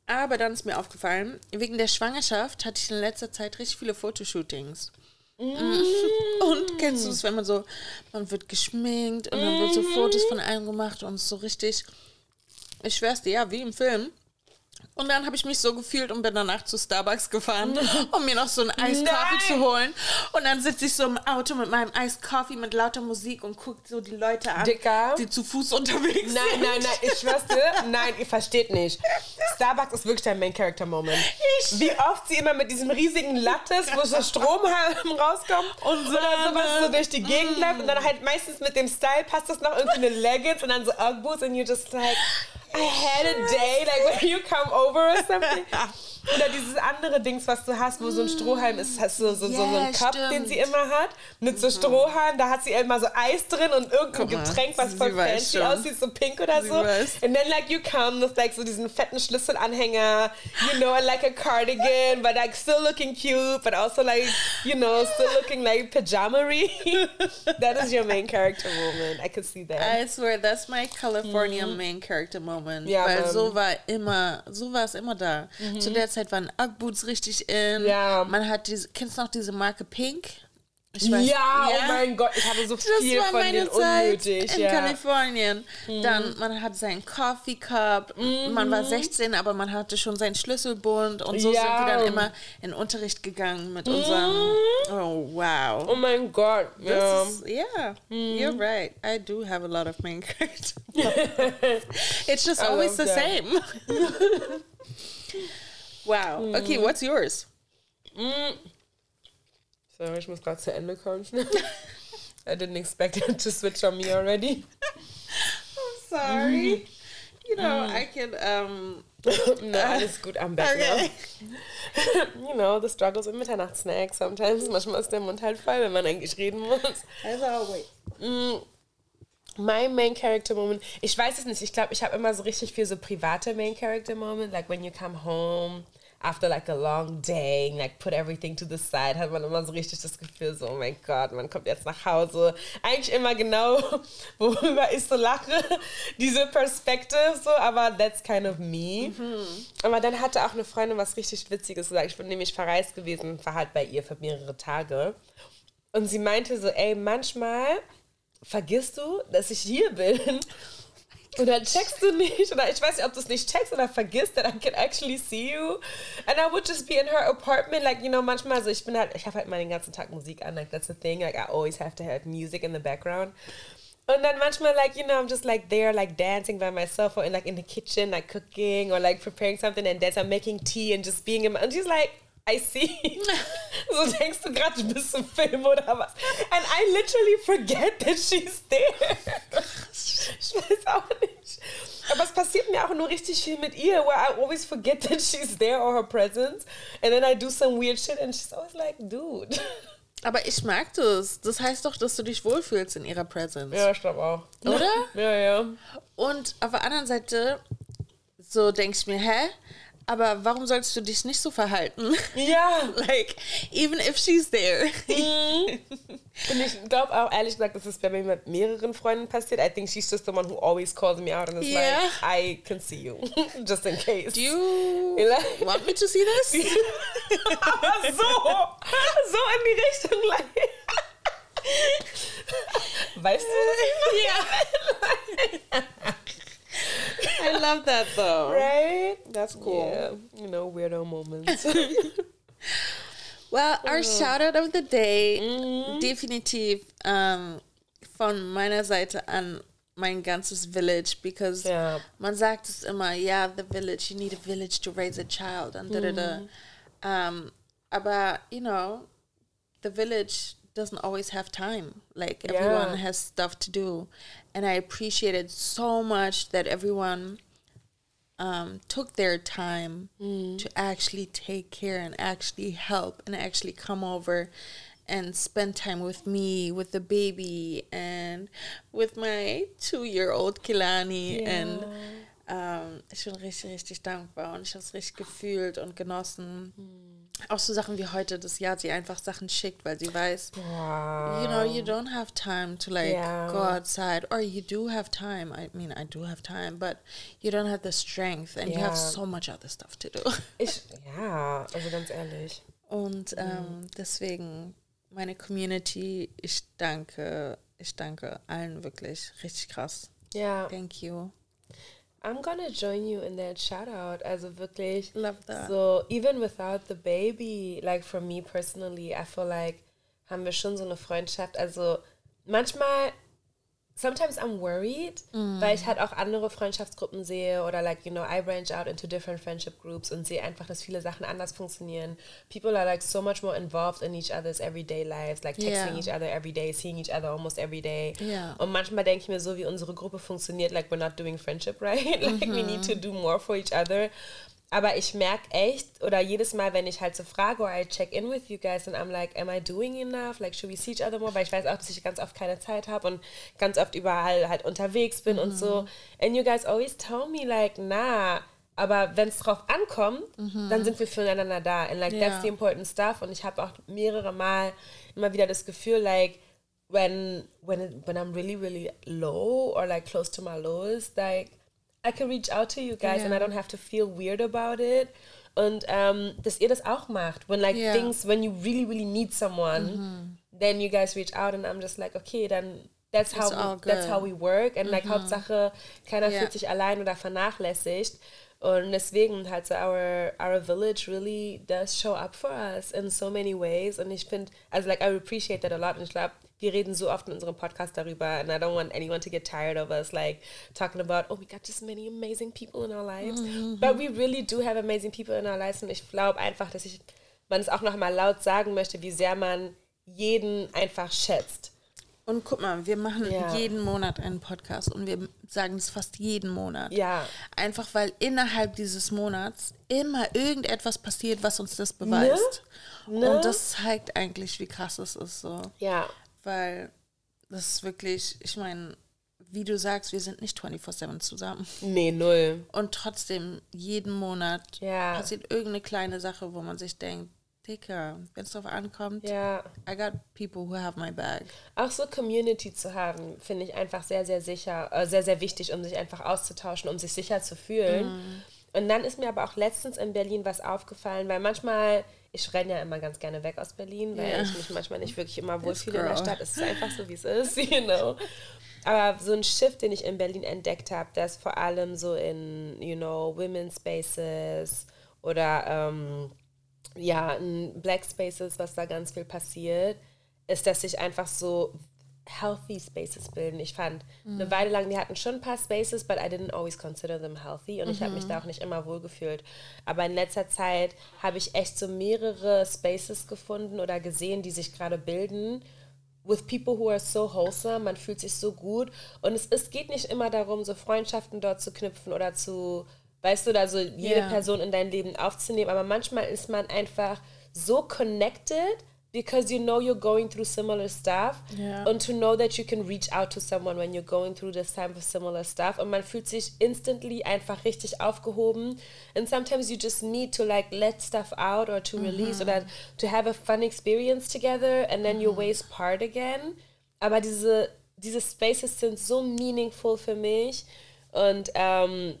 Aber dann ist mir aufgefallen, wegen der Schwangerschaft hatte ich in letzter Zeit richtig viele Fotoshootings. Mhm. (laughs) Und kennst du es, wenn man so, man wird geschminkt und dann wird so Fotos von einem gemacht und so richtig, ich schwör's dir, ja, wie im Film. Und dann habe ich mich so gefühlt und bin danach zu Starbucks gefahren, (laughs) um mir noch so einen Nein. zu holen. Und dann sitze ich so im Auto mit meinem Coffee mit lauter Musik und gucke so die Leute an, Dicker. die zu Fuß unterwegs Nein, sind. nein, nein, ich schwör's dir, nein, ihr versteht nicht. Starbucks ist wirklich dein Main Character Moment. Ich- Wie oft sie immer mit diesem riesigen Lattes, wo so Strom rauskommt Und oder sowas so durch die Gegend läuft und dann halt meistens mit dem Style passt das noch irgendwie eine Leggings und dann so Ugg and you're just like, I had a day, like when you come over or something. (laughs) Oder dieses andere Dings, was du hast, wo so ein Strohhalm ist, hast du so, so, so einen Cup, stimmt. den sie immer hat, mit so Strohhalm, da hat sie immer so Eis drin und irgendein mal, Getränk, was voll fancy aussieht, so pink oder Sie so. weiß. And then like you come with like so diesen fetten Schlüsselanhänger, you know, like a cardigan, but like still looking cute, but also like, you know, still looking like pajama-y. (laughs) that is your main character moment. I could see that. I swear, that's my California main character moment. Mhm. Ja, weil so war immer, so war es immer da. Zu der Zeit waren Ugg-Boots richtig in. Mhm. Ja. Man hat diese, kennst du noch diese Marke Pink? Ich ja, oh mein Gott, ich habe so Das viel war von meine denen Zeit unnötig. in ja. Mhm. Kalifornien. Dann, man hat seinen Coffee Cup. Man war 16, aber man hatte schon seinen Schlüsselbund. Und so Ja. sind wir dann immer in Unterricht gegangen mit unserem... Oh, wow. Oh mein Gott, ja. Is, yeah, you're right. I do have a lot of main (laughs) it's just I always the that. same. (laughs) wow. Okay, what's yours? So, ich muss gerade zu Ende kommen. (laughs) I didn't expect it to switch on me already. (laughs) I'm sorry. You know, I can. Um. (laughs) no, alles gut, I'm back Okay. now. you know, the struggles with Mitternachtssnacks sometimes. Manchmal ist der Mund halt voll, wenn man eigentlich reden muss. As always. My main character moment, ich weiß es nicht, ich glaube, ich habe immer so richtig viel so private main character moment, like when you come home after like a long day, like put everything to the side, hat man immer so richtig das Gefühl so, oh mein Gott, man kommt jetzt nach Hause. Eigentlich immer genau, (laughs) worüber ich so lache, (laughs) diese Perspective so, aber that's kind of me. Aber dann hatte auch eine Freundin was richtig Witziges gesagt. Ich bin nämlich verreist gewesen, war halt bei ihr für mehrere Tage. Und sie meinte so, ey, manchmal vergisst du, dass ich hier bin. (laughs) Oder checkst du nicht, oder ich weiß nicht, ob du es nicht checkst oder vergisst, that I can actually see you. And I would just be in her apartment, like, you know, manchmal so, ich bin halt, ich habe halt mal ganzen Tag Musik an, like, that's the thing, like, I always have to have music in the background. Und dann manchmal, like, you know, I'm just like there, like dancing by myself or in, like in the kitchen, like cooking or like preparing something and dance, I'm making tea and just being in and she's like, I see. (laughs) so denkst du gerade, du bist im Film oder was? And I literally forget that she's there. ich weiß auch nicht. Aber es passiert mir auch nur richtig viel mit ihr, where I always forget that she's there or her presence. And then I do some weird shit and she's always like, dude. Aber ich mag das. Das heißt doch, dass du dich wohlfühlst in ihrer Presence. Ja, ich glaube auch. Oder? Ja, ja. Und auf der anderen Seite, so denke ich mir, hä? Aber warum sollst du dich nicht so verhalten? Ja. (laughs) like, even if she's there. (laughs) Und ich glaube auch, ehrlich gesagt, dass es bei mir mit mehreren Freunden passiert. I think she's just the one who always calls me out and is Yeah. like, I can see you. (laughs) just in case. Do you want me to see this? Aber so, so in die Richtung. Like. Weißt du, meine? I love that though. Right? That's cool. Yeah, you know, weirdo moments. (laughs) Well, our shout out of the day, Mhm. definitiv ähm, von meiner Seite an mein ganzes Village, because Ja. man sagt es immer, yeah, the village, you need a village to raise a child, and da da da. Mhm. Um, aber, you know, the village doesn't always have time. Like, everyone Yeah. has stuff to do. And I appreciated so much that everyone um, took their time mm. to actually take care and actually help and actually come over and spend time with me, with the baby, and with my two-year-old Kilani. And um, ähm, ich bin richtig, richtig dankbar und ich habe es richtig gefühlt und genossen. Mm. Auch so Sachen wie heute, das Jahr, sie einfach Sachen schickt, weil sie weiß, Wow. you know, you don't have time to like Yeah. go outside, or you do have time. I mean, I do have time, but you don't have the strength, and you have Yeah. so much other stuff to do. (laughs) Ich, ja, also ganz ehrlich. Und ähm, deswegen meine Community, ich danke, ich danke allen wirklich richtig krass. Ja, Thank you. I'm gonna join you in that shout out. Also wirklich. Love that. So, even without the baby, like for me personally, I feel like haben wir schon so eine Freundschaft. Also manchmal, sometimes I'm worried, weil ich halt auch andere Freundschaftsgruppen sehe oder like, you know, I branch out into different friendship groups und sehe einfach, dass viele Sachen anders funktionieren. People are like so much more involved in each other's everyday lives, like texting Yeah. each other every day, seeing each other almost every day. Ja. Und manchmal denke ich mir so, wie unsere Gruppe funktioniert, like we're not doing friendship (laughs) right, like we need to do more for each other. Aber ich merke echt, oder jedes Mal, wenn ich halt so frage, or I check in with you guys, and I'm like, am I doing enough? Like, should we see each other more? Weil ich weiß auch, dass ich ganz oft keine Zeit habe und ganz oft überall halt unterwegs bin mhm. und so. Mhm. And you guys always tell me, like, nah, aber wenn es drauf ankommt, mhm. dann sind wir füreinander da. And like, yeah. that's the important stuff. Und ich habe auch mehrere Mal immer wieder das Gefühl, like, when, when, it, when I'm really, really low or like close to my lowest, like, I can reach out to you guys yeah. and I don't have to feel weird about it. Und um, dass ihr das auch macht. When like yeah. things, when you really, really need someone, mhm. then you guys reach out and I'm just like, okay, dann that's how we, that's how we work. And mhm. like Hauptsache, keiner yeah. fühlt sich allein oder vernachlässigt. Und deswegen halt so our, our village really does show up for us in so many ways. Und ich finde, also like I appreciate that a lot. Und ich glaube, wir reden so oft in unserem Podcast darüber and I don't want anyone to get tired of us like talking about, oh, we got just many amazing people in our lives. Mhm. But we really do have amazing people in our lives und ich glaube einfach, dass ich man es auch noch mal laut sagen möchte, wie sehr man jeden einfach schätzt. Und guck mal, wir machen ja. jeden Monat einen Podcast und wir sagen es fast jeden Monat. Ja. Einfach weil innerhalb dieses Monats immer irgendetwas passiert, was uns das beweist. Ne? Ne? Und das zeigt eigentlich, wie krass es ist so. Ja weil das ist wirklich, ich meine, wie du sagst, wir sind nicht 24-7 zusammen. Nee, null. Und trotzdem, jeden Monat ja. passiert irgendeine kleine Sache, wo man sich denkt, Dicker, wenn es darauf ankommt, ja. I got people who have my bag. Auch so Community zu haben, finde ich einfach sehr, sehr sicher, äh, sehr, sehr wichtig, um sich einfach auszutauschen, um sich sicher zu fühlen. Mm. Und dann ist mir aber auch letztens in Berlin was aufgefallen, weil manchmal ich renne ja immer ganz gerne weg aus Berlin, weil yeah. ich mich manchmal nicht wirklich immer wohlfühle in der Stadt. Es ist einfach so, wie es ist, (laughs) you know. Aber so ein Shift, den ich in Berlin entdeckt habe, das vor allem so in, you know, Women's Spaces oder ähm, ja, in Black Spaces, was da ganz viel passiert, ist, dass sich einfach so healthy Spaces bilden. Ich fand mhm. eine Weile lang, die hatten schon ein paar Spaces, but I didn't always consider them healthy und mhm. ich habe mich da auch nicht immer wohl gefühlt. Aber in letzter Zeit habe ich echt so mehrere Spaces gefunden oder gesehen, die sich gerade bilden. With people who are so wholesome, man fühlt sich so gut. Und es, es geht nicht immer darum, so Freundschaften dort zu knüpfen oder zu, weißt du, da so jede yeah. Person in dein Leben aufzunehmen. Aber manchmal ist man einfach so connected, because you know you're going through similar stuff yeah. and to know that you can reach out to someone when you're going through this time of similar stuff und man fühlt sich instantly einfach richtig aufgehoben and sometimes you just need to like let stuff out or to release mm -hmm. or to have a fun experience together and then mm -hmm. your ways part again aber diese diese Spaces sind so meaningful für mich und ähm,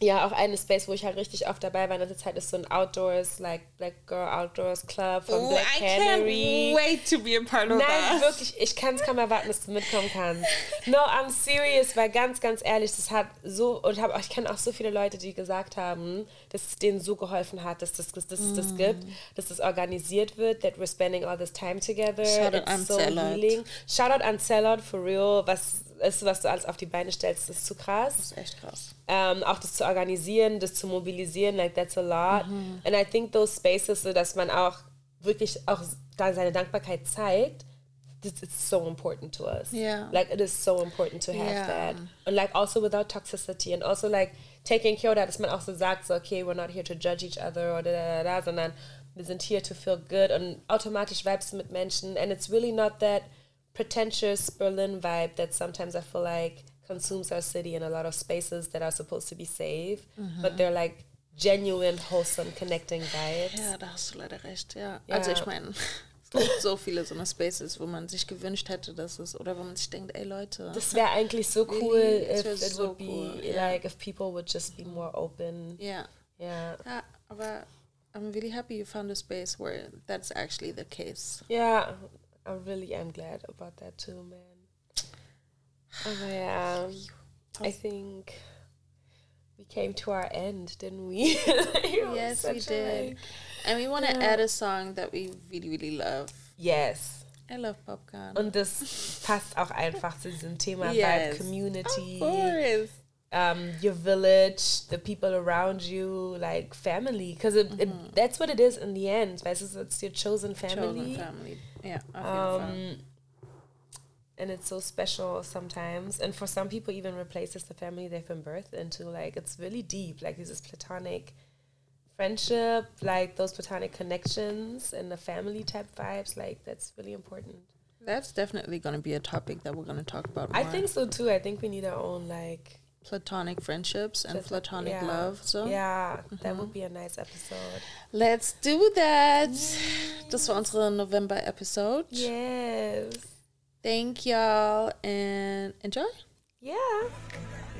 ja, auch eine Space, wo ich halt richtig oft dabei war in der Zeit, ist so ein Outdoors, like Black Girl Outdoors Club von oh, Black I Canary. Can't wait to be a part of Nein, that. wirklich, ich kann es kaum erwarten, dass du mitkommen kannst. (laughs) No, I'm serious, weil ganz, ganz ehrlich, das hat so, und hab, ich kenne auch so viele Leute, die gesagt haben, dass es denen so geholfen hat, dass, das, dass, dass mm. es das gibt, dass das organisiert wird, that we're spending all this time together. Shout It's out so healing. Shout out an Salad, for real, was ist, was du alles auf die Beine stellst, ist zu krass. Das ist echt krass. Ähm, auch das zu organisieren, das zu mobilisieren, like that's a lot. Mhm. And I think those spaces, so dass man auch wirklich auch da seine Dankbarkeit zeigt, this is so important to us. Yeah. Like it is so important to have yeah. that. And like also without toxicity and also like taking care of that, dass man auch so sagt, so okay, we're not here to judge each other oder da, da, da, sondern wir sind hier to feel good und automatisch vibes mit Menschen and it's really not that pretentious Berlin vibe that sometimes I feel like consumes our city in a lot of spaces that are supposed to be safe, mm-hmm. but they're like genuine, wholesome, connecting vibes. Ja, da hast du leider recht, ja. ja. Also ich meine, (laughs) es gibt so viele so eine Spaces, wo man sich gewünscht hätte, dass es, oder wo man sich denkt, ey Leute. Das wäre eigentlich so cool, if it would be, cool, like, if people would just be more open. Ja. Yeah. Ja, aber I'm really happy you found a space where that's actually the case. Yeah, I really am glad about that too, man. Oh yeah, um, I think we came to our end, didn't we? (laughs) yes, we did. And we want to yeah. add a song that we really, really love. Yes. I love Popcorn. Und das passt auch einfach zu diesem Thema yes. Vibe Community. Of course. Um, your village, the people around you, like family, because mm -hmm. that's what it is in the end. Du, it's your chosen family. Chosen family. Yeah. Um, and it's so special sometimes. And for some people, even replaces the family they've been birthed into. Like it's really deep. Like this is platonic friendship, like those platonic connections and the family type vibes, like that's really important. That's definitely going to be a topic that we're going to talk about. More. I think so too. I think we need our own like platonic friendships and platonic yeah. love. So yeah, mhm. that would be a nice episode. Let's do that. Das war unsere November episode. Yes. Thank y'all and enjoy. Yeah.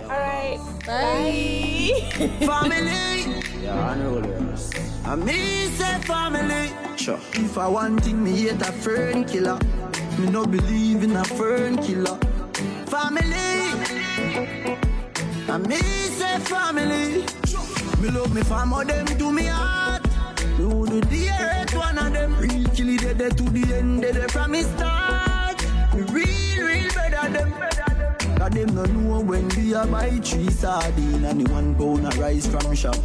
All right. Bye. Bye. (laughs) family. Yeah, I know this. I me say family. Sure. If I want thing, me hate a fern killer. Me no believe in a fern killer. Family. I me say family. Me love me family, them to me heart. Me would the earth one of them. Real kill it dead to the end, dead from me start. Me real, real better them. Cause them no know when we a buy three sardine and the one pound a rice from shop.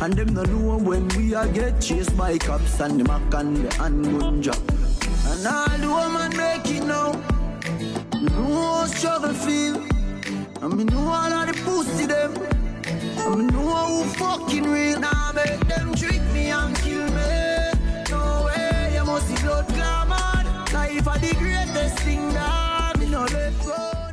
And them no know when we a get chased by cops and the mac and the handgun job. And all the woman make it now. How struggle feel. I me know all of the pussy them. I me know who fucking real. Now nah, make them trick me and kill me. No way, you must be blood glamour. Life are the greatest thing that me no let go.